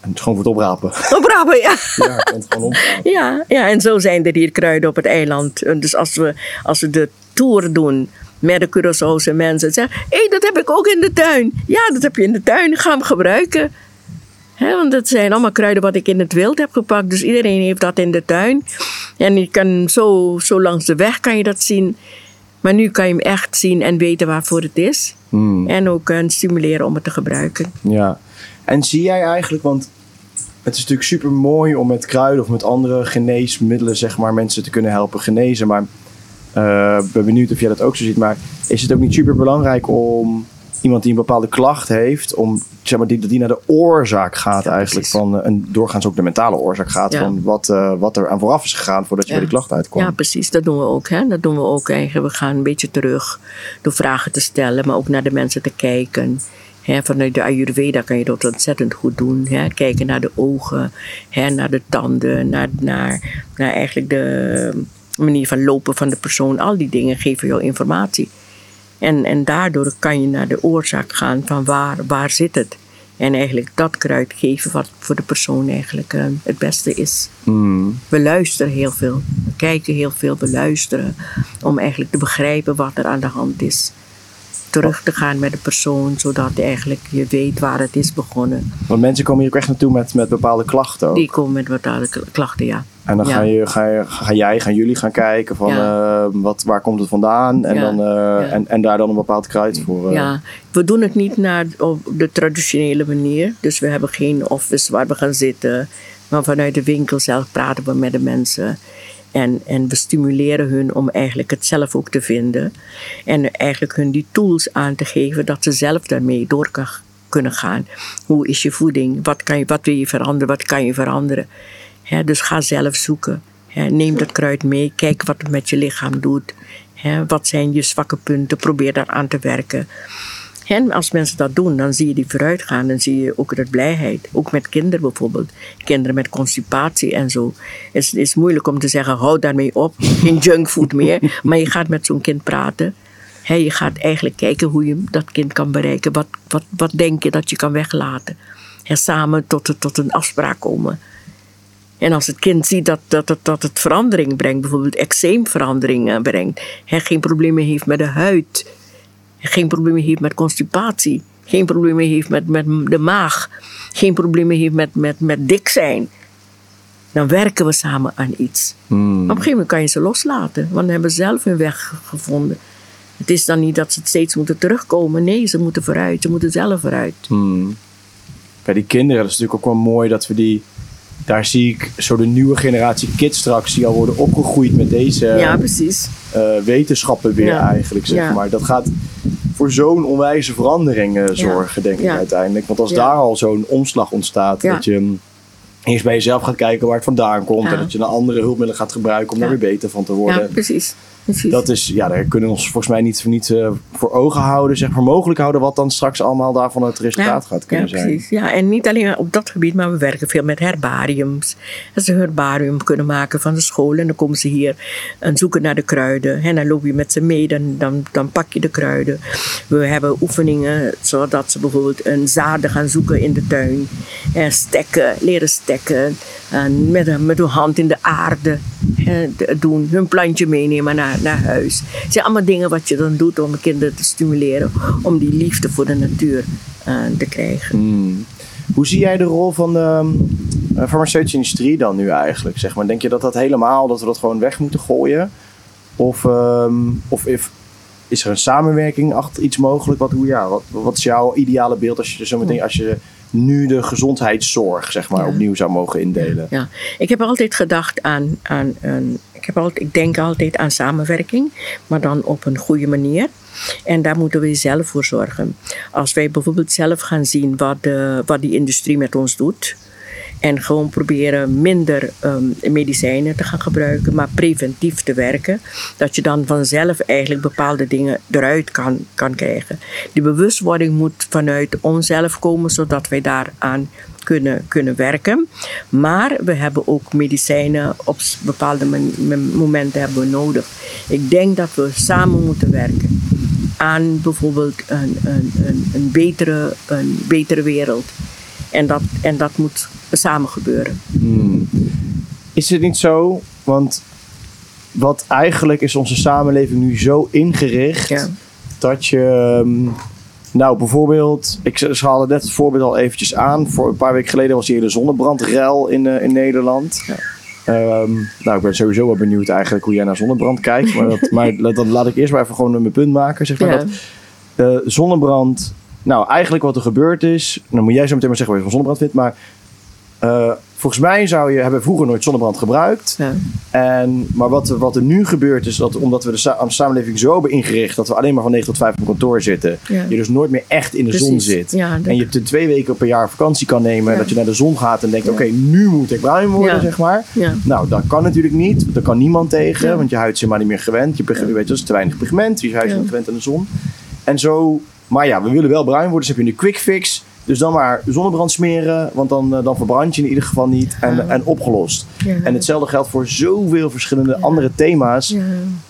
En het gewoon voor het oprapen.
Oprapen, ja.
ja, het gewoon oprapen.
ja. Ja, en zo zijn er hier kruiden op het eiland. En Dus als we, als we de tour doen met de Curaçaose mensen. Zeggen, hé, hey, dat heb ik ook in de tuin. Ja, dat heb je in de tuin. Ga hem gebruiken. Want dat zijn allemaal kruiden wat ik in het wild heb gepakt. Dus iedereen heeft dat in de tuin. En je kan zo, zo langs de weg kan je dat zien. Maar nu kan je hem echt zien en weten waarvoor het is.
Mm.
En ook eh, stimuleren om het te gebruiken.
Ja. En zie jij eigenlijk, want het is natuurlijk super mooi om met kruiden of met andere geneesmiddelen, zeg maar, mensen te kunnen helpen genezen. Maar eh, ik ben benieuwd of jij dat ook zo ziet. Maar is het ook niet super belangrijk om iemand die een bepaalde klacht heeft, om zeg maar, die, dat die naar de oorzaak gaat
Ja,
eigenlijk
precies.
van, eh, en doorgaans ook de mentale oorzaak gaat
Ja.
van wat, eh, wat er aan vooraf is gegaan voordat je
Ja.
bij die klacht uitkomt.
Ja, precies. Dat doen we ook. Hè? Dat doen we ook eigenlijk. We gaan een beetje terug door vragen te stellen, maar ook naar de mensen te kijken. Hè, vanuit de Ayurveda kan je dat ontzettend goed doen. Hè? Kijken naar de ogen, hè? naar de tanden, naar, naar, naar eigenlijk de manier van lopen van de persoon. Al die dingen geven jou informatie. En, en daardoor kan je naar de oorzaak gaan van waar, waar zit het. En eigenlijk dat kruid geven wat voor de persoon eigenlijk eh, het beste is.
Mm.
We luisteren heel veel. We kijken heel veel. We luisteren om eigenlijk te begrijpen wat er aan de hand is. Terug te gaan met de persoon, zodat eigenlijk je weet waar het is begonnen.
Want mensen komen hier ook echt naartoe met, met bepaalde klachten ook.
Die komen met bepaalde kl- klachten, ja.
En dan
Ja.
ga, je, ga, je, ga jij, gaan jullie gaan kijken van eh, wat, waar komt het vandaan en,
Ja.
dan, eh, en, en daar dan een bepaald kruid voor. eh.
Ja, we doen het niet naar, op de traditionele manier. Dus we hebben geen office waar we gaan zitten. Maar vanuit de winkel zelf praten we met de mensen. En, en we stimuleren hun om eigenlijk het zelf ook te vinden. En eigenlijk hun die tools aan te geven dat ze zelf daarmee door kunnen gaan. Hoe is je voeding? Wat, kan je, wat wil je veranderen? Wat kan je veranderen? Dus ga zelf zoeken. Neem dat kruid mee. Kijk wat het met je lichaam doet. Wat zijn je zwakke punten? Probeer daar aan te werken. En als mensen dat doen, dan zie je die vooruitgaan. Dan zie je ook dat blijheid. Ook met kinderen bijvoorbeeld. Kinderen met constipatie en zo. Het is, is moeilijk om te zeggen, hou daarmee op. Geen junkfood meer. Maar je gaat met zo'n kind praten. Hè, je gaat eigenlijk kijken hoe je dat kind kan bereiken. Wat, wat, wat denk je dat je kan weglaten? En samen tot, tot een afspraak komen. En als het kind ziet dat, dat, dat, dat het verandering brengt, bijvoorbeeld eczeemverandering brengt, hij geen problemen heeft met de huid, geen problemen heeft met constipatie, geen problemen heeft met, met de maag, geen problemen heeft met, met, met dik zijn, dan werken we samen aan iets.
Hmm.
Op een gegeven moment kan je ze loslaten, want dan hebben ze zelf hun weg gevonden. Het is dan niet dat ze steeds moeten terugkomen. Nee, ze moeten vooruit. Ze moeten zelf vooruit.
Hmm. Bij die kinderen, dat is natuurlijk ook wel mooi dat we die... Daar zie ik zo de nieuwe generatie kids straks die al worden opgegroeid met deze
ja, precies.
eh, wetenschappen weer
Ja.
eigenlijk, zeg
Ja.
maar. Dat gaat voor zo'n onwijze verandering eh, zorgen, denk ik uiteindelijk. Want als daar al zo'n omslag ontstaat, dat je eerst bij jezelf gaat kijken waar het vandaan komt en dat je een andere hulpmiddelen gaat gebruiken om daar weer beter van te worden.
Ja, precies. Precies.
Dat is, ja, daar kunnen we ons volgens mij niet, niet eh, voor ogen houden, zeg maar, mogelijk houden wat dan straks allemaal daarvan het resultaat gaat kunnen
ja,
zijn.
Precies. Ja, en niet alleen op dat gebied, maar we werken veel met herbariums. Dat ze een herbarium kunnen maken van de school. En dan komen ze hier en zoeken naar de kruiden. En dan loop je met ze mee, dan, dan, dan pak je de kruiden. We hebben oefeningen, zodat ze bijvoorbeeld een zaden gaan zoeken in de tuin. En stekken, leren stekken. En met, een- met hun hand in de aarde doen. Hun plantje meenemen naar, naar huis. Het zijn allemaal dingen wat je dan doet om kinderen te stimuleren. Om die liefde voor de natuur eh, te krijgen.
Hmm. Hoe zie jij de rol van de eh, farmaceutische industrie dan nu eigenlijk? Zeg maar? Denk je dat dat helemaal, dat we dat gewoon weg moeten gooien? Of, ehm, of if- is er een samenwerking achter iets mogelijk? Wat, hoe, ja, wat, wat is jouw ideale beeld als je, zo meteen, als je nu de gezondheidszorg zeg maar,
Ja.
opnieuw zou mogen indelen?
Ja, ik heb altijd gedacht aan, aan, aan ik, heb altijd, ik denk altijd aan samenwerking, maar dan op een goede manier. En daar moeten we zelf voor zorgen. Als wij bijvoorbeeld zelf gaan zien wat, de, wat die industrie met ons doet. En gewoon proberen minder ehm, medicijnen te gaan gebruiken, maar preventief te werken. Dat je dan vanzelf eigenlijk bepaalde dingen eruit kan, kan krijgen. Die bewustwording moet vanuit onszelf komen, zodat wij daaraan kunnen, kunnen werken. Maar we hebben ook medicijnen op bepaalde momenten hebben we nodig. Ik denk dat we samen moeten werken aan bijvoorbeeld een, een, een, een, betere, een betere wereld. En dat, en dat moet samen gebeuren. Hmm.
Is het niet zo? Want wat eigenlijk is onze samenleving nu zo ingericht dat je. Ehm, nou, bijvoorbeeld, ik haalde net het voorbeeld al eventjes aan. Voor een paar weken geleden was hier de zonnebrandrel in, uh, in Nederland. Ja. Ehm, nou, ik ben sowieso wel benieuwd eigenlijk hoe jij naar zonnebrand kijkt. Maar, dat, maar dat, laat ik eerst maar even gewoon mijn punt maken. Zeg maar dat, uh, zonnebrand, nou eigenlijk wat er gebeurd is. Dan moet jij zo meteen maar zeggen wat je van zonnebrand vindt. Maar uh, volgens mij zou je, hebben vroeger nooit zonnebrand gebruikt. Ja. En, maar wat, wat er nu gebeurt is dat omdat we de, samenleving zo hebben ingericht dat we alleen maar van 9 tot 5 op kantoor zitten. Je dus nooit meer echt in de zon zit. en je twee weken per jaar vakantie kan nemen. Dat je naar de zon gaat en denkt: oké, nu moet ik bruin worden, zeg maar. Nou, dat kan natuurlijk niet. Daar kan niemand tegen, want je huid is helemaal niet meer gewend. Je, weet, dat is te weinig pigment. Je huid is niet gewend aan de zon. En zo, maar ja, we willen wel bruin worden. Dus heb je een quick fix. Dus dan maar zonnebrand smeren, want dan, uh, dan verbrand je in ieder geval niet en, en opgelost. En hetzelfde geldt voor zoveel verschillende andere thema's.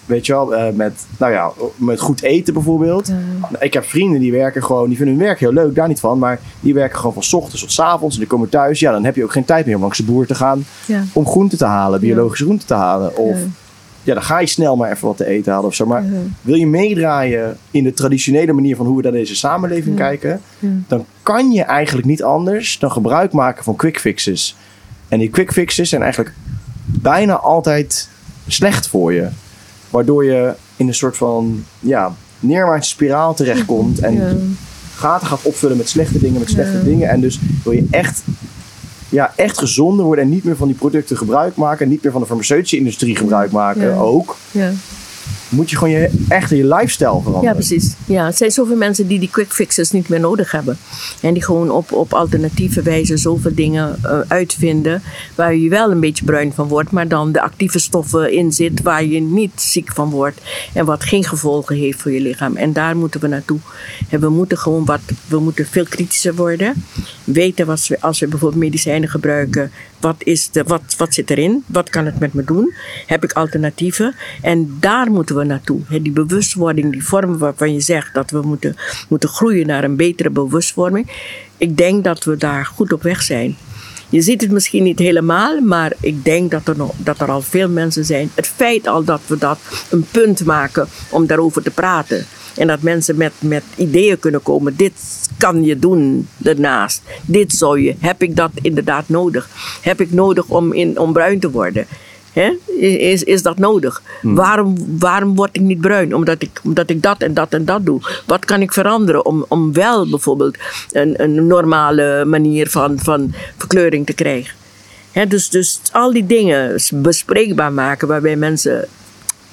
Weet je wel, uh, met, nou ja, met goed eten bijvoorbeeld. Ik heb vrienden die werken gewoon, die vinden hun werk heel leuk, daar niet van. Maar die werken gewoon van ochtends tot avonds en die komen thuis. Ja, dan heb je ook geen tijd meer om langs de boer te gaan om groenten te halen, biologische groenten te halen. Of ja, dan ga je snel maar even wat te eten halen of zo. Maar wil je meedraaien in de traditionele manier van hoe we naar deze samenleving kijken, dan kan je eigenlijk niet anders dan gebruik maken van quick fixes. En die quick fixes zijn eigenlijk bijna altijd slecht voor je. Waardoor je in een soort van ja, neerwaartse spiraal terechtkomt en gaten gaat opvullen met slechte dingen, met slechte dingen. En dus wil je echt ja, echt gezonder worden en niet meer van die producten gebruik maken. En niet meer van de farmaceutische industrie gebruik maken ook. Ja moet je gewoon je, echt je lifestyle veranderen.
Ja, precies. Ja, het zijn zoveel mensen die die quick fixes niet meer nodig hebben. En die gewoon op, op alternatieve wijze zoveel dingen uh, uitvinden. Waar je wel een beetje bruin van wordt, maar dan de actieve stoffen in zit waar je niet ziek van wordt. En wat geen gevolgen heeft voor je lichaam. En daar moeten we naartoe. En we moeten gewoon wat, we moeten veel kritischer worden. Weten wat we, als we bijvoorbeeld medicijnen gebruiken, wat, is de, wat, wat zit erin? Wat kan het met me doen? Heb ik alternatieven? En daar moeten we naartoe. die bewustwording, die vorm waarvan je zegt dat we moeten, moeten groeien naar een betere bewustwording. Ik denk dat we daar goed op weg zijn. Je ziet het misschien niet helemaal, maar ik denk dat er, nog, dat er al veel mensen zijn. Het feit al dat we dat een punt maken om daarover te praten. En dat mensen met, met ideeën kunnen komen. Dit kan je doen daarnaast. Dit zou je. Heb ik dat inderdaad nodig? Heb ik nodig om, in, om bruin te worden? Is, is dat nodig? Hmm. Waarom, waarom word ik niet bruin? Omdat ik, omdat ik dat en dat en dat doe. Wat kan ik veranderen om, om wel bijvoorbeeld een, een normale manier van, van verkleuring te krijgen? dus, dus al die dingen bespreekbaar maken waarbij mensen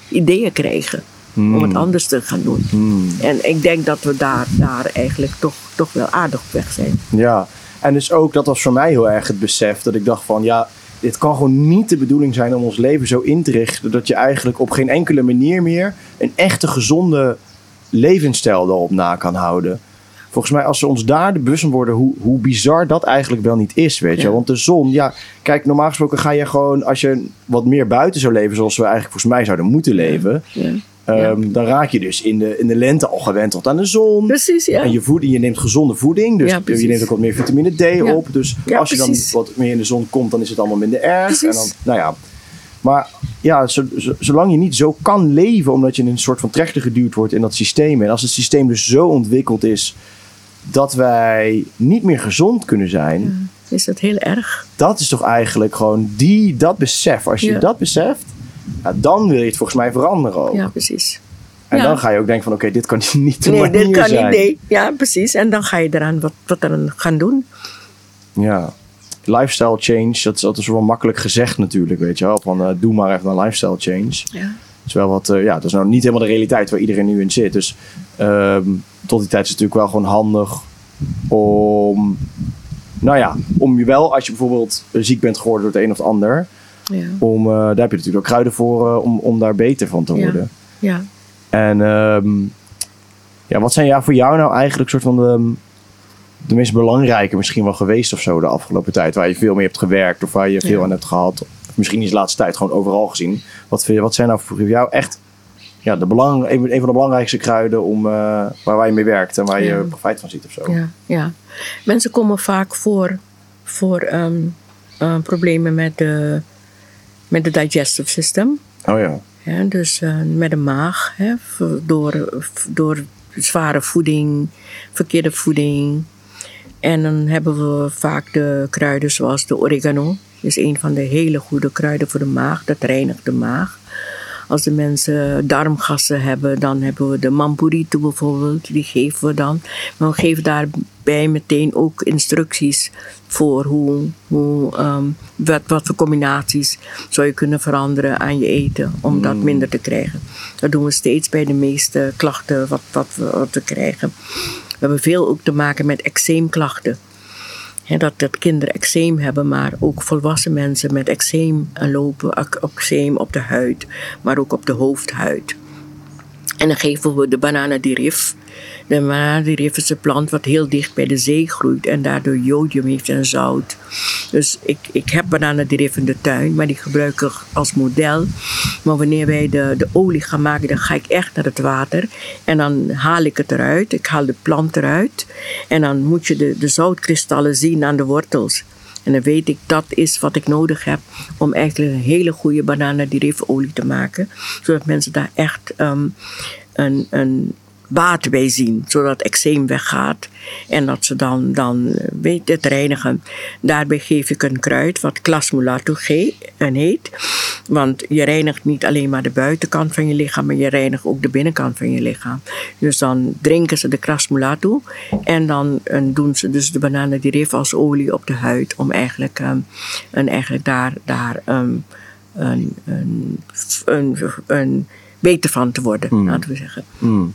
ideeën krijgen om het hmm. anders te gaan doen. Hmm. En ik denk dat we daar, daar eigenlijk toch, toch wel aardig op weg zijn.
Ja, en dus ook dat was voor mij heel erg het besef dat ik dacht van ja dit kan gewoon niet de bedoeling zijn om ons leven zo in te richten dat je eigenlijk op geen enkele manier meer een echte gezonde levensstijl erop na kan houden. Volgens mij, als we ons daar de bewust van worden hoe, hoe bizar dat eigenlijk wel niet is, weet je. Want de zon, ja, kijk, normaal gesproken ga je gewoon, als je wat meer buiten zou leven, zoals we eigenlijk volgens mij zouden moeten leven, ja. Ehm, dan raak je dus in de, in de lente al gewend tot aan de zon.
Precies, ja.
En je, voeding, je neemt gezonde voeding, dus je neemt ook wat meer vitamine D op. Dus als je dan wat meer in de zon komt, dan is het allemaal minder erg. En dan, nou ja. Maar ja, zolang je niet zo kan leven, omdat je in een soort van trechter geduwd wordt in dat systeem. En als het systeem dus zo ontwikkeld is dat wij niet meer gezond kunnen zijn.
is dat heel erg.
Dat is toch eigenlijk gewoon die, dat besef. Als je dat beseft, dan wil je het volgens mij veranderen ook.
Ja, precies.
En dan ga je ook denken van oké, dit kan niet de nee,
dit kan
zijn.
Niet, nee, ja, precies. En dan ga je eraan wat, wat eraan gaan doen.
Ja. Lifestyle change, dat is altijd zo makkelijk gezegd natuurlijk, weet je wel. Van uh, doe maar even een lifestyle change. Ja. Terwijl wat, uh, ja, dat is nou niet helemaal de realiteit waar iedereen nu in zit. Dus um, tot die tijd is het natuurlijk wel gewoon handig om nou ja, om je wel, als je bijvoorbeeld ziek bent geworden door het een of het ander,
Ja.
om, eh, daar heb je natuurlijk ook kruiden voor eh, om, om daar beter van te worden.
ja.
En ehm, ja, wat zijn ja, voor jou nou eigenlijk soort van de, de meest belangrijke misschien wel geweest of zo de afgelopen tijd? Waar je veel mee hebt gewerkt of waar je veel
Ja.
aan hebt gehad? Misschien niet de laatste tijd gewoon overal gezien. Wat, wat zijn nou voor jou echt ja, de belang, een, van de belangrijkste kruiden om, eh, waar, waar je mee werkt en waar je
Ja.
profijt van ziet of zo?
Ja, ja. Mensen komen vaak voor, voor ehm, eh, problemen met de, met de digestive system.
Oh ja.
Hè, dus eh, met de maag, hè, door, door zware voeding, verkeerde voeding. En dan hebben we vaak de kruiden zoals de oregano. is een van de hele goede kruiden voor de maag. Dat reinigt de maag. Als de mensen darmgassen hebben, dan hebben we de mampurito bijvoorbeeld. Die geven we dan. Maar we geven daarbij meteen ook instructies voor hoe, hoe, ehm, wat, wat voor combinaties zou je kunnen veranderen aan je eten om dat minder te krijgen. Dat doen we steeds bij de meeste klachten wat, wat, we, wat we krijgen. We hebben veel ook te maken met eczeemklachten. Dat, dat kinderen eczeem hebben, maar ook volwassen mensen met eczeem lopen. ec- Eczeem op de huid, maar ook op de hoofdhuid. En dan geven we de bananendirif. De bananendirif is een plant wat heel dicht bij de zee groeit en daardoor jodium heeft en zout. Dus ik, ik heb bananendirif in de tuin, maar die gebruik ik als model. Maar wanneer wij de, de olie gaan maken, dan ga ik echt naar het water. En dan haal ik het eruit. Ik haal de plant eruit. En dan moet je de, de zoutkristallen zien aan de wortels. En dan weet ik dat is wat ik nodig heb om eigenlijk een hele goede bananendirifolie te maken. Zodat mensen daar echt ehm, een, een baat bij zien. Zodat eczeem weggaat. En dat ze dan, dan eh, weet het reinigen. Daarbij geef ik een kruid wat klasmulato heet. Want je reinigt niet alleen maar de buitenkant van je lichaam, maar je reinigt ook de binnenkant van je lichaam. Dus dan drinken ze de krasmulato en dan eh, doen ze dus de bananendirif als olie op de huid om eigenlijk, ehm, en eigenlijk daar, daar ehm, een, een, een, een beter van te worden, laten we zeggen.
Mm.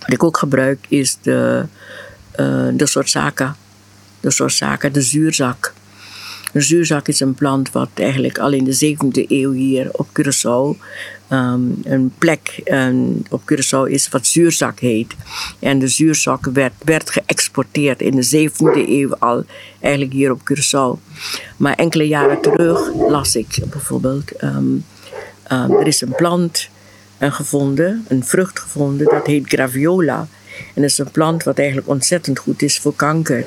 Wat ik ook gebruik is de, eh de sorsaka. De de zuurzak. De zuurzak is een plant wat eigenlijk al in de 17e eeuw hier op Curaçao ehm, een plek ehm, op Curaçao is wat zuurzak heet. En de zuurzak werd, werd geëxporteerd in de 17e eeuw al, eigenlijk hier op Curaçao. Maar enkele jaren terug las ik bijvoorbeeld, ehm, er is een plant en gevonden, een vrucht gevonden, dat heet graviola. En dat is een plant wat eigenlijk ontzettend goed is voor kanker.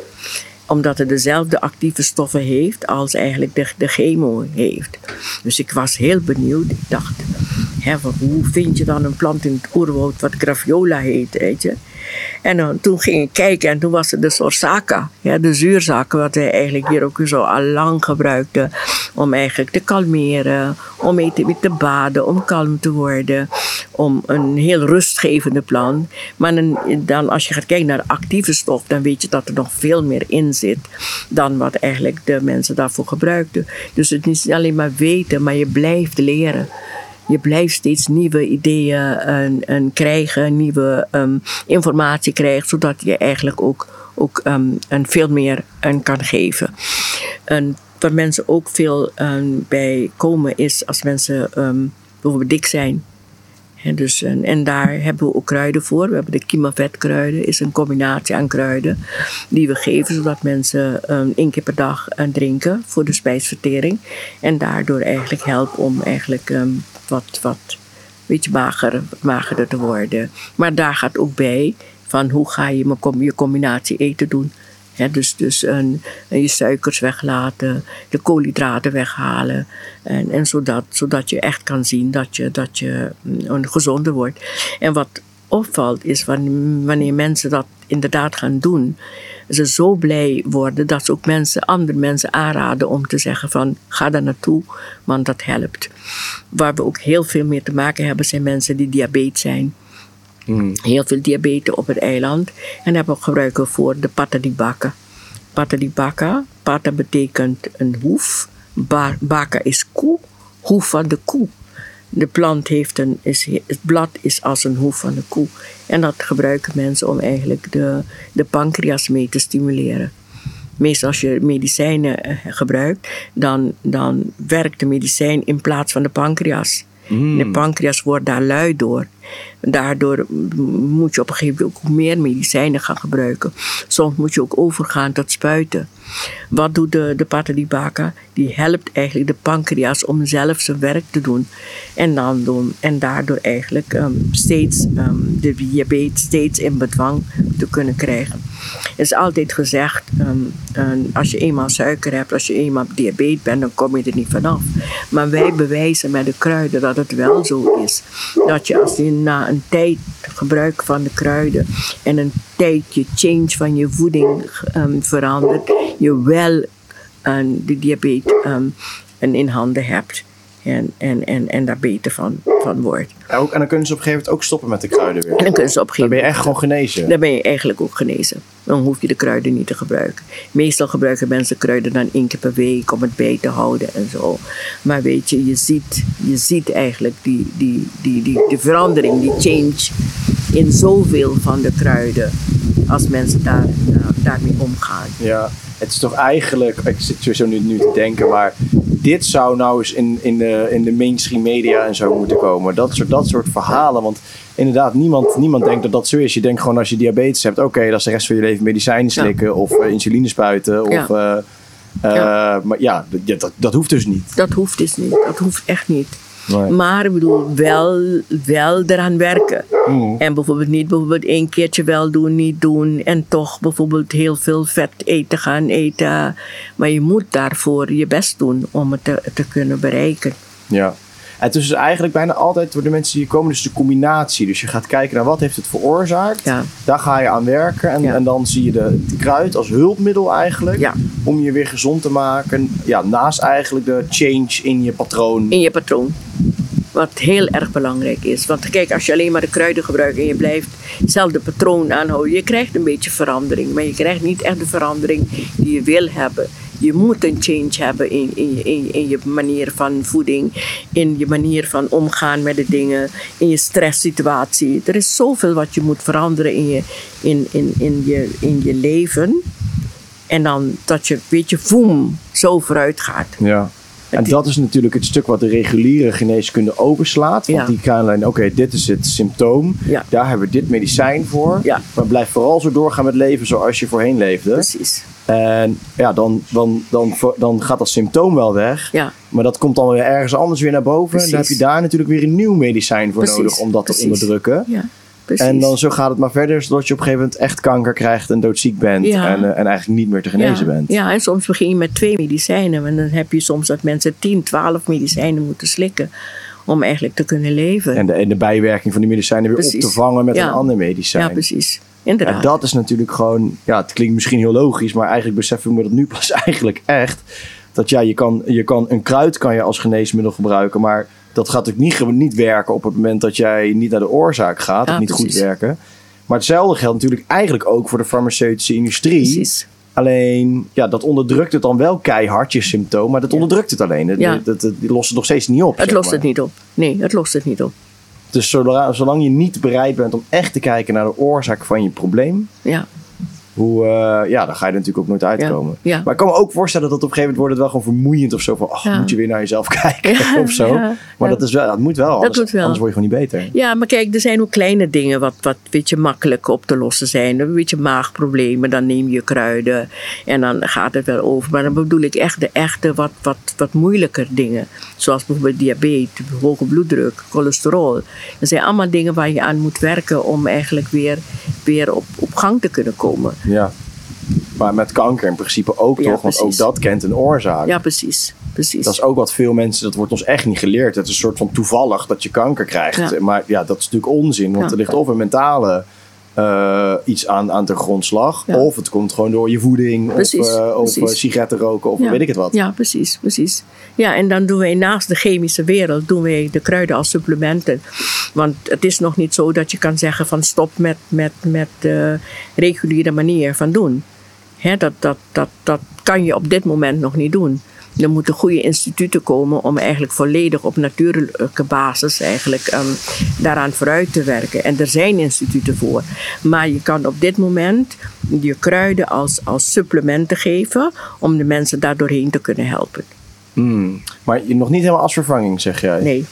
Omdat het dezelfde actieve stoffen heeft als eigenlijk de, de chemo heeft. Dus ik was heel benieuwd. Ik dacht, hè, hoe vind je dan een plant in het oerwoud wat graviola heet, weet je? En dan, toen ging ik kijken en toen was het de sorsaka, ja, de zuurzak, wat wij eigenlijk hier ook zo al lang gebruikten. Om eigenlijk te kalmeren, om mee te, baden, om kalm te worden. Om een heel rustgevende plant. Maar dan, als je gaat kijken naar actieve stof, dan weet je dat er nog veel meer in zit dan wat eigenlijk de mensen daarvoor gebruikten. Dus het is niet alleen maar weten, maar je blijft leren je blijft steeds nieuwe ideeën en, en krijgen, nieuwe ehm, informatie krijgt, zodat je eigenlijk ook, ook een veel meer aan kan geven. En waar mensen ook veel ehm, bij komen is als mensen bijvoorbeeld dik zijn. Dus, en, en daar hebben we ook kruiden voor. We hebben de kimavetkruiden, is een combinatie aan kruiden die we geven zodat mensen ehm, één keer per dag eh, drinken voor de spijsvertering. En daardoor eigenlijk helpen om eigenlijk wat, wat beetje mager, magerder te worden. Maar daar gaat ook bij van hoe ga je je combinatie eten doen. Dus dus een, je suikers weglaten, de koolhydraten weghalen. En, en zodat, zodat je echt kan zien dat je, dat je mm, een gezonder wordt. En wat opvalt is wanneer mensen dat inderdaad gaan doen, ze zo blij worden dat ze ook mensen, andere mensen aanraden om te zeggen van ga daar naartoe, want dat helpt. Waar we ook heel veel mee te maken hebben zijn mensen die diabetes zijn. Heel veel diabetes op het eiland. En daar gebruiken we voor de pata di baka. Pata di baka, pata betekent een hoef. Ba- Baka is koe, hoef van de koe. De plant heeft een, is, het blad is als een hoef van de koe. En dat gebruiken mensen om eigenlijk de, de pancreas mee te stimuleren. Meestal als je medicijnen eh, gebruikt, dan, dan werkt de medicijn in plaats van de pancreas. De pancreas wordt daar lui door. Daardoor moet je op een gegeven moment ook meer medicijnen gaan gebruiken. Soms moet je ook overgaan tot spuiten. Wat doet de, de? Die helpt eigenlijk de pancreas om zelf zijn werk te doen. En, dan doen, en daardoor eigenlijk ehm, steeds ehm, de diabetes steeds in bedwang te kunnen krijgen. Er is altijd gezegd, ehm, als je eenmaal suiker hebt, als je eenmaal diabetes bent, dan kom je er niet vanaf. Maar wij bewijzen met de kruiden dat het wel zo is. Dat je als je na een tijd gebruik van de kruiden en een tijd je change van je voeding verandert, je wel de diabetes in handen hebt en, en, en, en daar beter van, van wordt.
ook, en dan kunnen ze op een gegeven moment ook stoppen met de kruiden weer.
En dan kunnen ze op een gegeven
Dan ben je echt gewoon genezen.
Dan ben je eigenlijk ook genezen. Dan hoef je de kruiden niet te gebruiken. Meestal gebruiken mensen kruiden dan één keer per week om het bij te houden en zo. Maar weet je, je ziet, je ziet eigenlijk die, die, die, die, die verandering, die change in zoveel van de kruiden. Als mensen daar, daarmee omgaan.
Ja, het is toch eigenlijk, ik zit sowieso nu, nu te denken, maar dit zou nou eens in, in, de, in de mainstream media en zo moeten komen. Dat soort, dat soort verhalen. Want inderdaad, niemand, niemand denkt dat dat zo is. Je denkt gewoon als je diabetes hebt, oké, dat is de rest van je leven medicijnen slikken of uh, insuline spuiten. Of, ja. Uh, ja. Maar ja, dat, dat hoeft dus niet.
Dat hoeft dus niet. Dat hoeft echt niet. Nee. Maar ik bedoel, wel, wel eraan werken. Mm. En bijvoorbeeld niet bijvoorbeeld één keertje wel doen, niet doen. En toch bijvoorbeeld heel veel vet eten gaan eten. Maar je moet daarvoor je best doen om het te, te kunnen bereiken.
Ja. Het is dus eigenlijk bijna altijd door de mensen die komen, dus de combinatie. Dus je gaat kijken naar wat heeft het veroorzaakt.
Ja.
Daar ga je aan werken. En,
Ja.
en dan zie je de, kruid als hulpmiddel eigenlijk.
Ja.
Om je weer gezond te maken. Ja, naast eigenlijk de change in je patroon.
in je patroon. Wat heel erg belangrijk is. Want kijk, als je alleen maar de kruiden gebruikt en je blijft hetzelfde patroon aanhouden, je krijgt een beetje verandering. Maar je krijgt niet echt de verandering die je wil hebben. Je moet een change hebben in, in, je, in, in je manier van voeding, in je manier van omgaan met de dingen, in je stresssituatie. Er is zoveel wat je moet veranderen in je, in, in, in je, in je leven. En dan dat je, weet je, voem, zo vooruit gaat.
Ja. En dat is natuurlijk het stuk wat de reguliere geneeskunde overslaat. Want
Ja.
die kan alleen, oké, dit is het symptoom.
Ja.
Daar hebben we dit medicijn voor.
Ja.
Maar blijf vooral zo doorgaan met leven zoals je voorheen leefde.
Precies.
En ja, dan, dan, dan, dan gaat dat symptoom wel weg.
Ja.
Maar dat komt dan weer ergens anders weer naar boven. En dan heb je daar natuurlijk weer een nieuw medicijn voor
Precies.
nodig om dat
Precies.
te onderdrukken.
Ja, precies.
En dan zo gaat het maar verder, zodat je op een gegeven moment echt kanker krijgt en doodziek bent.
Ja.
En, eh, en eigenlijk niet meer te genezen
ja,
bent.
Ja, en soms begin je met twee medicijnen. En dan heb je soms dat mensen 10, 12 medicijnen moeten slikken om eigenlijk te kunnen leven.
En de, en de bijwerking van die medicijnen weer op te vangen met
Ja.
een ander medicijn.
ja, precies. Inderdaad.
En dat is natuurlijk gewoon, ja, het klinkt misschien heel logisch, maar eigenlijk beseffen we dat nu pas eigenlijk echt. Dat ja, je kan, je kan een kruid kan je als geneesmiddel gebruiken, maar dat gaat natuurlijk niet, niet werken op het moment dat jij niet naar de oorzaak gaat,
Ja,
of niet goed werken. Maar hetzelfde geldt natuurlijk eigenlijk ook voor de farmaceutische industrie.
Precies.
Alleen, ja, dat onderdrukt het dan wel keihard, je symptoom, maar dat onderdrukt het alleen. Het,
Ja.
het, het- die lost het nog steeds niet op.
Het lost
maar.
het niet op. Nee, het lost het niet op.
Dus zolang, je niet bereid bent om echt te kijken naar de oorzaak van je probleem,
Ja,
hoe, eh, ja, dan ga je er natuurlijk ook nooit uitkomen.
Ja.
Maar ik kan me ook voorstellen dat op een gegeven moment wordt het wel gewoon vermoeiend of zo. Van,
Ja.
moet je weer naar jezelf kijken of zo. maar dat, is wel, dat moet wel, anders,
moet wel.
anders word je gewoon niet beter.
Ja, maar kijk, er zijn ook kleine dingen wat, wat weet je, makkelijk op te lossen zijn. Een beetje maagproblemen, dan neem je kruiden en dan gaat het wel over. Maar dan bedoel ik echt de echte, wat, wat, wat moeilijker dingen. Zoals bijvoorbeeld diabetes, hoge bloeddruk, cholesterol. Dat zijn allemaal dingen waar je aan moet werken om eigenlijk weer, weer op, op gang te kunnen komen.
Ja. Maar met kanker in principe ook
Ja,
toch, want ook dat kent een oorzaak.
Ja, precies. precies.
Dat is ook wat veel mensen, dat wordt ons echt niet geleerd. Het is een soort van toevallig dat je kanker krijgt.
Ja.
Maar ja, dat is natuurlijk onzin, want
Ja.
er ligt of een mentale eh, iets aan, aan de grondslag,
Ja.
of het komt gewoon door je voeding,
Precies,
of, eh, of eh, sigaretten roken, of
Ja.
weet ik het wat.
Ja, precies, precies. Ja, en dan doen wij naast de chemische wereld, doen wij de kruiden als supplementen. Want het is nog niet zo dat je kan zeggen van stop met, met, met de reguliere manier van doen. Hè, dat, dat, dat, dat kan je op dit moment nog niet doen. Er moeten goede instituten komen om eigenlijk volledig op natuurlijke basis eigenlijk um, daaraan vooruit te werken. En er zijn instituten voor. Maar je kan op dit moment je kruiden als, als supplementen geven om de mensen daar doorheen te kunnen helpen.
Hmm. Maar nog niet helemaal als vervanging, zeg jij?
Nee.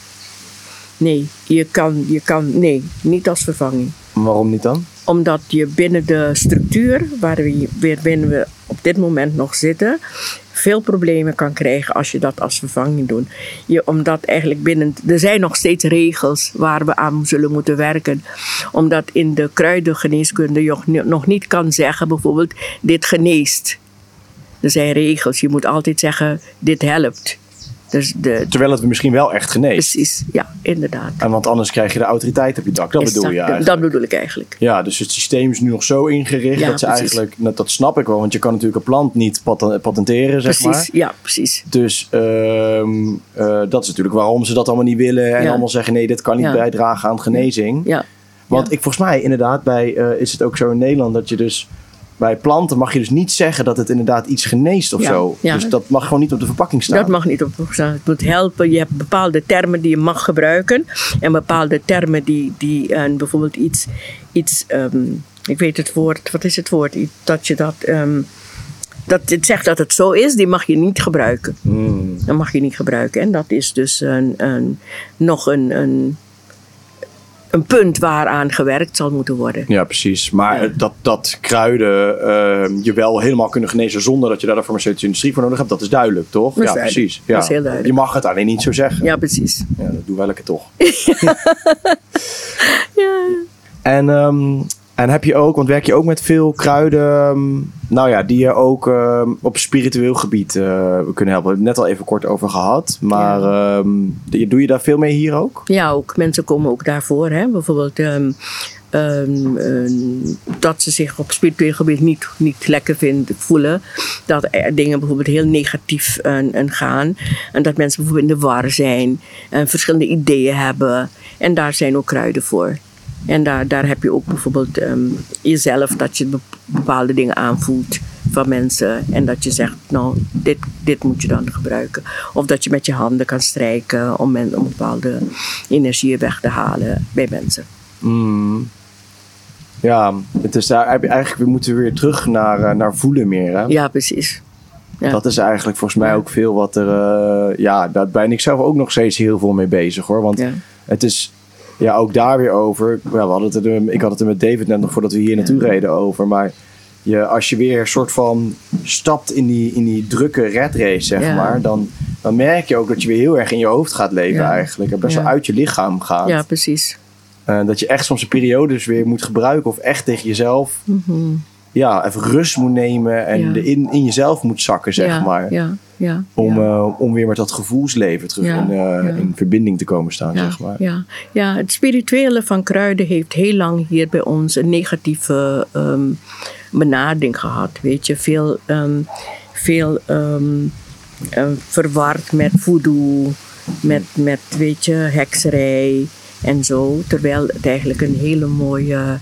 Nee, je kan, je kan, nee, niet als vervanging.
Waarom niet dan?
Omdat je binnen de structuur waar we, binnen we op dit moment nog zitten, veel problemen kan krijgen als je dat als vervanging doet. Je, omdat eigenlijk binnen, er zijn nog steeds regels waar we aan zullen moeten werken. Omdat in de kruidengeneeskunde je nog niet kan zeggen, bijvoorbeeld, dit geneest. Er zijn regels. Je moet altijd zeggen, dit helpt.
Dus de, Terwijl het misschien wel echt geneest.
Precies, ja, inderdaad.
En want anders krijg je de autoriteit op je dak. Dat bedoel je eigenlijk.
Dat bedoel ik eigenlijk.
Ja, dus het systeem is nu nog zo ingericht dat ze eigenlijk... Dat, dat snap ik wel, want je kan natuurlijk een plant niet patenteren, zeg
precies,
maar.
ja, precies.
Dus ehm, eh, dat is natuurlijk waarom ze dat allemaal niet willen. En allemaal zeggen, nee, dit kan niet bijdragen aan genezing.
Ja.
Want ik volgens mij inderdaad, bij, uh, is het ook zo in Nederland dat je dus bij planten mag je dus niet zeggen dat het inderdaad iets geneest of zo. Dus dat mag gewoon niet op de verpakking staan.
Dat mag niet op de verpakking staan. Het moet helpen. Je hebt bepaalde termen die je mag gebruiken. En bepaalde termen die, die uh, bijvoorbeeld iets, iets um, ik weet het woord, wat is het woord? Dat je dat, um, dat het zegt dat het zo is, die mag je niet gebruiken.
Hmm.
Dat mag je niet gebruiken. En dat is dus een, een, nog een, een een punt waaraan gewerkt zal moeten worden.
Ja, precies. Maar dat, dat kruiden uh, je wel helemaal kunnen genezen zonder dat je daar de farmaceutische industrie voor nodig hebt, dat is duidelijk, toch? Ja,
precies.
Ja.
Dat is heel duidelijk.
Je mag het alleen niet zo zeggen.
Ja, precies.
Ja, dat doen wij lekker toch.
ja.
En um, en heb je ook, want werk je ook met veel kruiden, ehm, nou ja, die je ook ehm, op spiritueel gebied uh, kunnen helpen. We hebben het net al even kort over gehad, maar ja. um, doe je daar veel mee hier ook?
Ja, ook. Mensen komen ook daarvoor. Hè? Bijvoorbeeld dat ze zich op spiritueel gebied niet, niet lekker vinden, voelen. Dat er dingen bijvoorbeeld heel negatief uh, gaan. En dat mensen bijvoorbeeld in de war zijn en verschillende ideeën hebben. En daar zijn ook kruiden voor. En daar, daar heb je ook bijvoorbeeld um, jezelf, dat je bepaalde dingen aanvoelt van mensen. En dat je zegt, nou, dit, dit moet je dan gebruiken. Of dat je met je handen kan strijken om, men, om bepaalde energieën weg te halen bij mensen.
Mm. Ja, het is daar, eigenlijk we moeten weer terug naar, naar voelen meer. Hè?
Ja, precies. Ja.
Dat is eigenlijk volgens mij ook veel wat er. Uh, ja, daar ben ik zelf ook nog steeds heel veel mee bezig hoor. Want
ja.
het is ja, ook daar weer over. Ja, we hadden het er, ik had het er met David net nog voordat we hier naartoe reden over. Maar je, als je weer een soort van stapt in die, in die drukke red race, zeg
Ja.
maar, dan, dan merk je ook dat je weer heel erg in je hoofd gaat leven
Ja.
eigenlijk. En best wel
Ja.
uit je lichaam gaat.
Ja, precies.
En dat je echt soms een periodes weer moet gebruiken of echt tegen jezelf
Mhm.
Ja, even rust moet nemen en
Ja.
in, in jezelf moet zakken, zeg
ja,
maar.
Ja, ja.
Om, eh, om weer met dat gevoelsleven terug in, eh, in verbinding te komen staan, zeg maar.
ja, ja, het spirituele van kruiden heeft heel lang hier bij ons een negatieve ehm, benadering gehad. Weet je, veel, ehm, veel ehm, ehm, verward met voodoo, met, met weet je, hekserij en zo. Terwijl het eigenlijk een hele mooie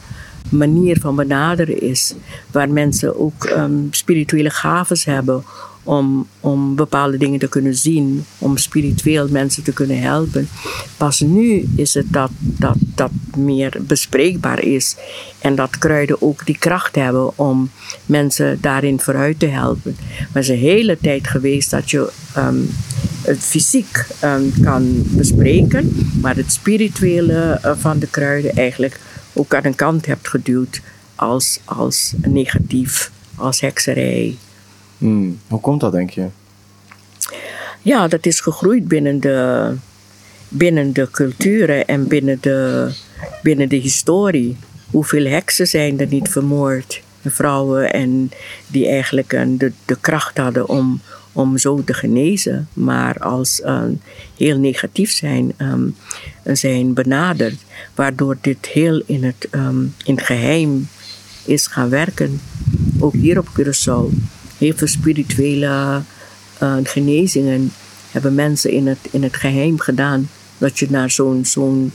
manier van benaderen is. Waar mensen ook ehm, spirituele gaves hebben om, om bepaalde dingen te kunnen zien, om spiritueel mensen te kunnen helpen. Pas nu is het dat dat, dat meer bespreekbaar is en dat kruiden ook die kracht hebben om mensen daarin vooruit te helpen. Maar het is een hele tijd geweest dat je ehm, het fysiek ehm, kan bespreken, maar het spirituele eh, van de kruiden eigenlijk ook aan een kant hebt geduwd als, als negatief, als hekserij.
Hmm. Hoe komt dat, denk je?
Ja, dat is gegroeid binnen de, binnen de culturen en binnen de, binnen de historie. Hoeveel heksen zijn er niet vermoord? Vrouwen en die eigenlijk een, de, de kracht hadden om, om zo te genezen, maar als um, heel negatief zijn, um, zijn benaderd, waardoor dit heel in het, um, in geheim is gaan werken. Ook hier op Curaçao. Heel veel spirituele uh, genezingen hebben mensen in het, in het geheim gedaan. Dat je naar zo'n, zo'n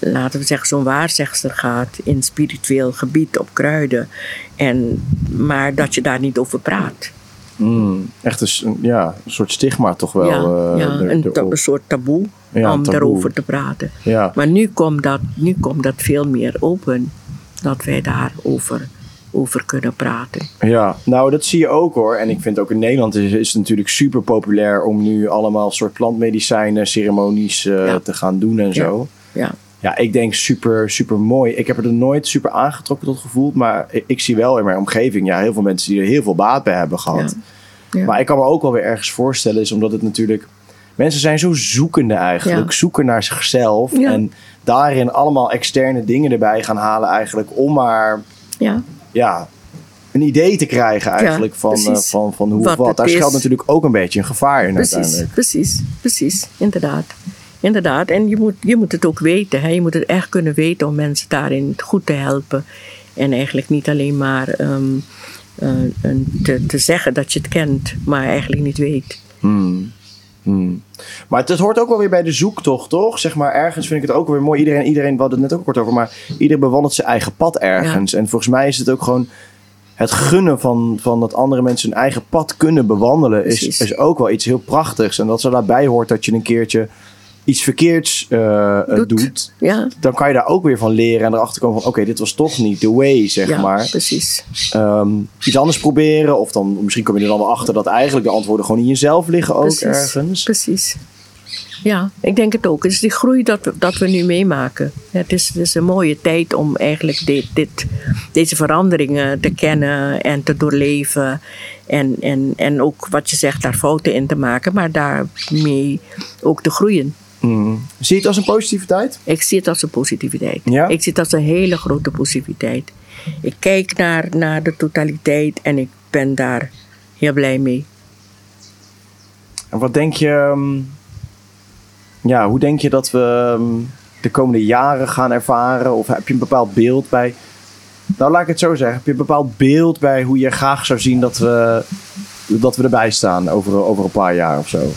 laten we zeggen, zo'n waarzegster gaat in spiritueel gebied op kruiden. En, maar dat je daar niet over praat.
Mm, echt een, ja, een soort stigma toch wel.
ja,
eh,
ja,
er-
een, ta-
erop.
een soort taboe
Ja,
om
taboe.
daarover te praten.
Ja.
Maar nu komt, dat, nu komt dat veel meer open. Dat wij daarover over kunnen praten.
Ja, nou dat zie je ook hoor. En ik vind ook in Nederland is, is het natuurlijk super populair om nu allemaal soort plantmedicijnen, ceremonies eh, te gaan doen en zo.
Ja,
Ja, ik denk super, super mooi. Ik heb er nooit super aangetrokken tot gevoeld, maar ik, ik zie wel in mijn omgeving ja, heel veel mensen die er heel veel baat bij hebben gehad.
Ja.
Maar ik kan me ook wel weer ergens voorstellen, is omdat het natuurlijk. Mensen zijn zo zoekende eigenlijk,
Ja.
zoeken naar zichzelf. En daarin allemaal externe dingen erbij gaan halen, eigenlijk om maar
ja,
ja, een idee te krijgen eigenlijk
Ja,
van, eh, van, van hoe of
Wat
wat.
het
Daar schuilt natuurlijk ook een beetje een gevaar in
precies,
uiteindelijk.
precies, precies, inderdaad. Inderdaad, en je moet, je moet het ook weten. Hè? Je moet het echt kunnen weten om mensen daarin goed te helpen. En eigenlijk niet alleen maar ehm, eh, te, te zeggen dat je het kent, maar eigenlijk niet weet.
Hmm. Hmm. Maar het, het hoort ook wel weer bij de zoektocht, toch? Zeg maar, ergens vind ik het ook weer mooi. Iedereen, iedereen we hadden het net ook kort over, maar iedereen bewandelt zijn eigen pad ergens. En volgens mij is het ook gewoon het gunnen van, van dat andere mensen hun eigen pad kunnen bewandelen, is,
Precies.
is ook wel iets heel prachtigs. En dat er daarbij hoort dat je een keertje iets verkeerds eh, eh,
Doet.
doet.
Ja,
Dan kan je daar ook weer van leren en erachter komen van, oké, dit was toch niet the way, zeg
ja
maar.
precies.
Ehm, iets anders proberen. Of dan misschien kom je er dan wel achter dat eigenlijk de antwoorden gewoon in jezelf liggen ook
Precies.
ergens.
Precies. Ja, ik denk het ook. Het is die groei dat we, dat we nu meemaken. Het is, het is een mooie tijd om eigenlijk dit, dit, deze veranderingen te kennen en te doorleven. En, en, en ook wat je zegt, daar fouten in te maken, maar daarmee ook te groeien.
Mm. Zie je het als een positiviteit?
Ik zie het als een positiviteit.
Ja?
Ik zie het als een hele grote positiviteit. Ik kijk naar, naar de totaliteit en ik ben daar heel blij mee.
En wat denk je... ehm, ja, hoe denk je dat we ehm, de komende jaren gaan ervaren? Of heb je een bepaald beeld bij... Nou, laat ik het zo zeggen. Heb je een bepaald beeld bij hoe je graag zou zien dat we, dat we erbij staan over, over een paar jaar of zo?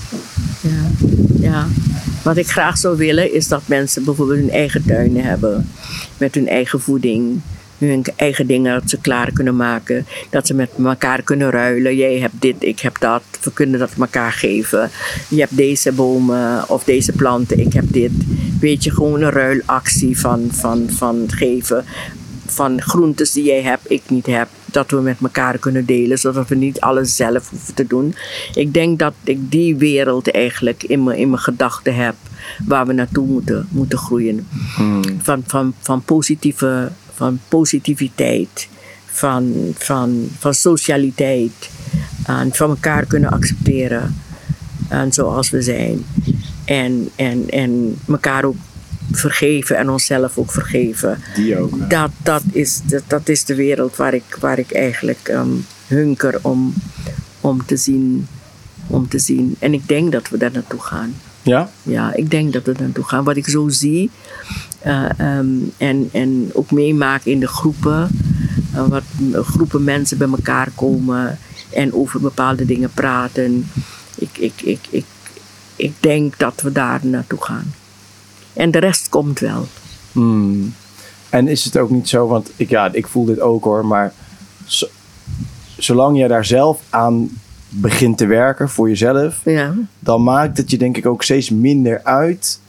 Ja, ja. Wat ik graag zou willen is dat mensen bijvoorbeeld hun eigen tuinen hebben. Met hun eigen voeding. Hun eigen dingen dat ze klaar kunnen maken. Dat ze met elkaar kunnen ruilen. Jij hebt dit, ik heb dat. We kunnen dat elkaar geven. Je hebt deze bomen of deze planten, ik heb dit. Weet je, gewoon een ruilactie van, van, van geven. Van groentes die jij hebt, ik niet heb. Dat we met elkaar kunnen delen, zodat we niet alles zelf hoeven te doen. Ik denk dat ik die wereld eigenlijk in mijn, in mijn gedachten heb. Waar we naartoe moeten, moeten groeien. Van, van, van, positieve, van positiviteit. Van, van, van socialiteit. En van elkaar kunnen accepteren. En zoals we zijn. En, en, en elkaar ook vergeven en onszelf ook vergeven.
Die ook.
Dat, dat, is, dat, dat is de wereld waar ik, waar ik eigenlijk ehm, hunker om, om, te zien, om te zien. En ik denk dat we daar naartoe gaan.
Ja?
Ja, ik denk dat we daar naartoe gaan. Wat ik zo zie eh, ehm, en, en ook meemaak in de groepen. eh, wat m- groepen mensen bij elkaar komen en over bepaalde dingen praten. Ik, ik, ik, ik, ik denk dat we daar naartoe gaan. En de rest komt wel.
Hmm. En is het ook niet zo, want ik, ja, ik voel dit ook hoor, maar zo- zolang jij daar zelf aan begint te werken voor jezelf,
Ja,
dan maakt het je denk ik ook steeds minder uit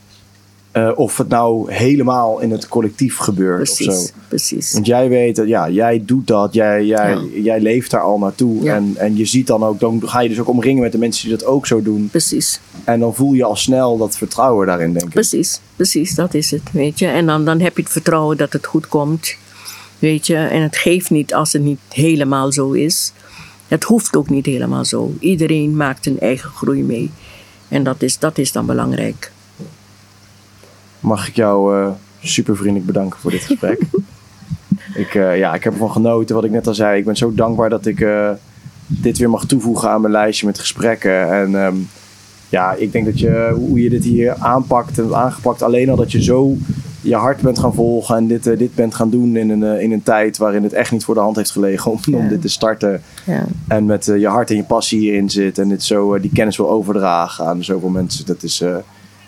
eh, of het nou helemaal in het collectief gebeurt of zo.
precies.
Want jij weet dat, ja, jij doet dat, jij, jij, jij leeft daar al naartoe.
Ja.
En, en je ziet dan ook, dan ga je dus ook omringen met de mensen die dat ook zo doen.
Precies.
En dan voel je al snel dat vertrouwen daarin, denk ik.
Precies, precies, dat is het, weet je. En dan, dan heb je het vertrouwen dat het goed komt, weet je. En het geeft niet als het niet helemaal zo is. Het hoeft ook niet helemaal zo. Iedereen maakt zijn eigen groei mee. En dat is, dat is dan belangrijk.
Mag ik jou eh, super vriendelijk bedanken voor dit gesprek. ik, eh, ja, ik heb ervan genoten, wat ik net al zei. Ik ben zo dankbaar dat ik eh, dit weer mag toevoegen aan mijn lijstje met gesprekken. En ehm, ja, ik denk dat je, hoe je dit hier aanpakt en aangepakt, alleen al dat je zo je hart bent gaan volgen en dit, dit bent gaan doen in een, in een tijd waarin het echt niet voor de hand heeft gelegen om, om dit te starten.
Ja,
En met je hart en je passie hierin zit en dit zo, die kennis wil overdragen aan zoveel mensen. Dat is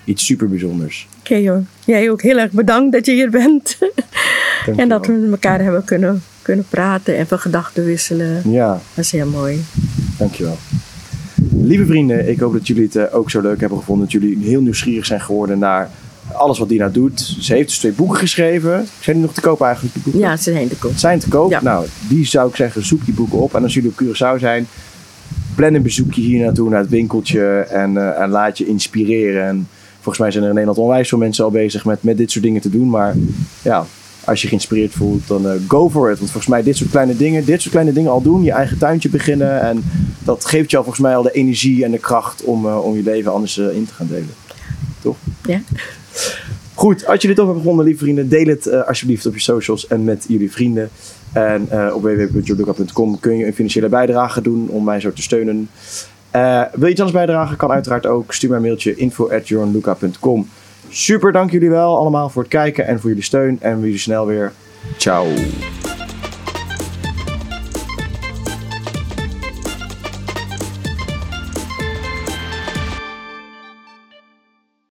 iets super bijzonders.
Oké joh. Jij ook heel erg bedankt dat je hier bent. en dat we met elkaar hebben kunnen, kunnen praten en van gedachten wisselen.
Ja,
Dat is heel mooi.
Dankjewel. Lieve vrienden, ik hoop dat jullie het eh, ook zo leuk hebben gevonden. Dat jullie heel nieuwsgierig zijn geworden naar alles wat Dina doet. Ze heeft dus twee boeken geschreven. Zijn die nog te koop eigenlijk, die boeken?
Ja, ze zijn te koop.
Zijn te koop?
Ja.
Nou, die zou ik zeggen, zoek die boeken op. En als jullie op Curaçao zijn, plan een bezoekje hier naartoe, naar het winkeltje. En, eh, en laat je inspireren. En volgens mij zijn er in Nederland onwijs veel mensen al bezig met, met dit soort dingen te doen. Maar ja, als je geïnspireerd voelt, dan eh, go for it. Want volgens mij dit soort kleine dingen, dit soort kleine dingen al doen. Je eigen tuintje beginnen. En dat geeft jou volgens mij al de energie en de kracht om, eh, om je leven anders eh, in te gaan delen. Toch?
Ja.
Goed, als jullie het toch hebben gevonden, lieve vrienden, deel het alsjeblieft op je socials en met jullie vrienden. En op www.joluka.com kun je een financiële bijdrage doen om mij zo te steunen. Eh, wil je iets anders bijdragen? Kan uiteraard ook. Stuur mij een mailtje info.journluca.com. Super, dank jullie wel allemaal voor het kijken en voor jullie steun. En we jullie snel weer. Ciao.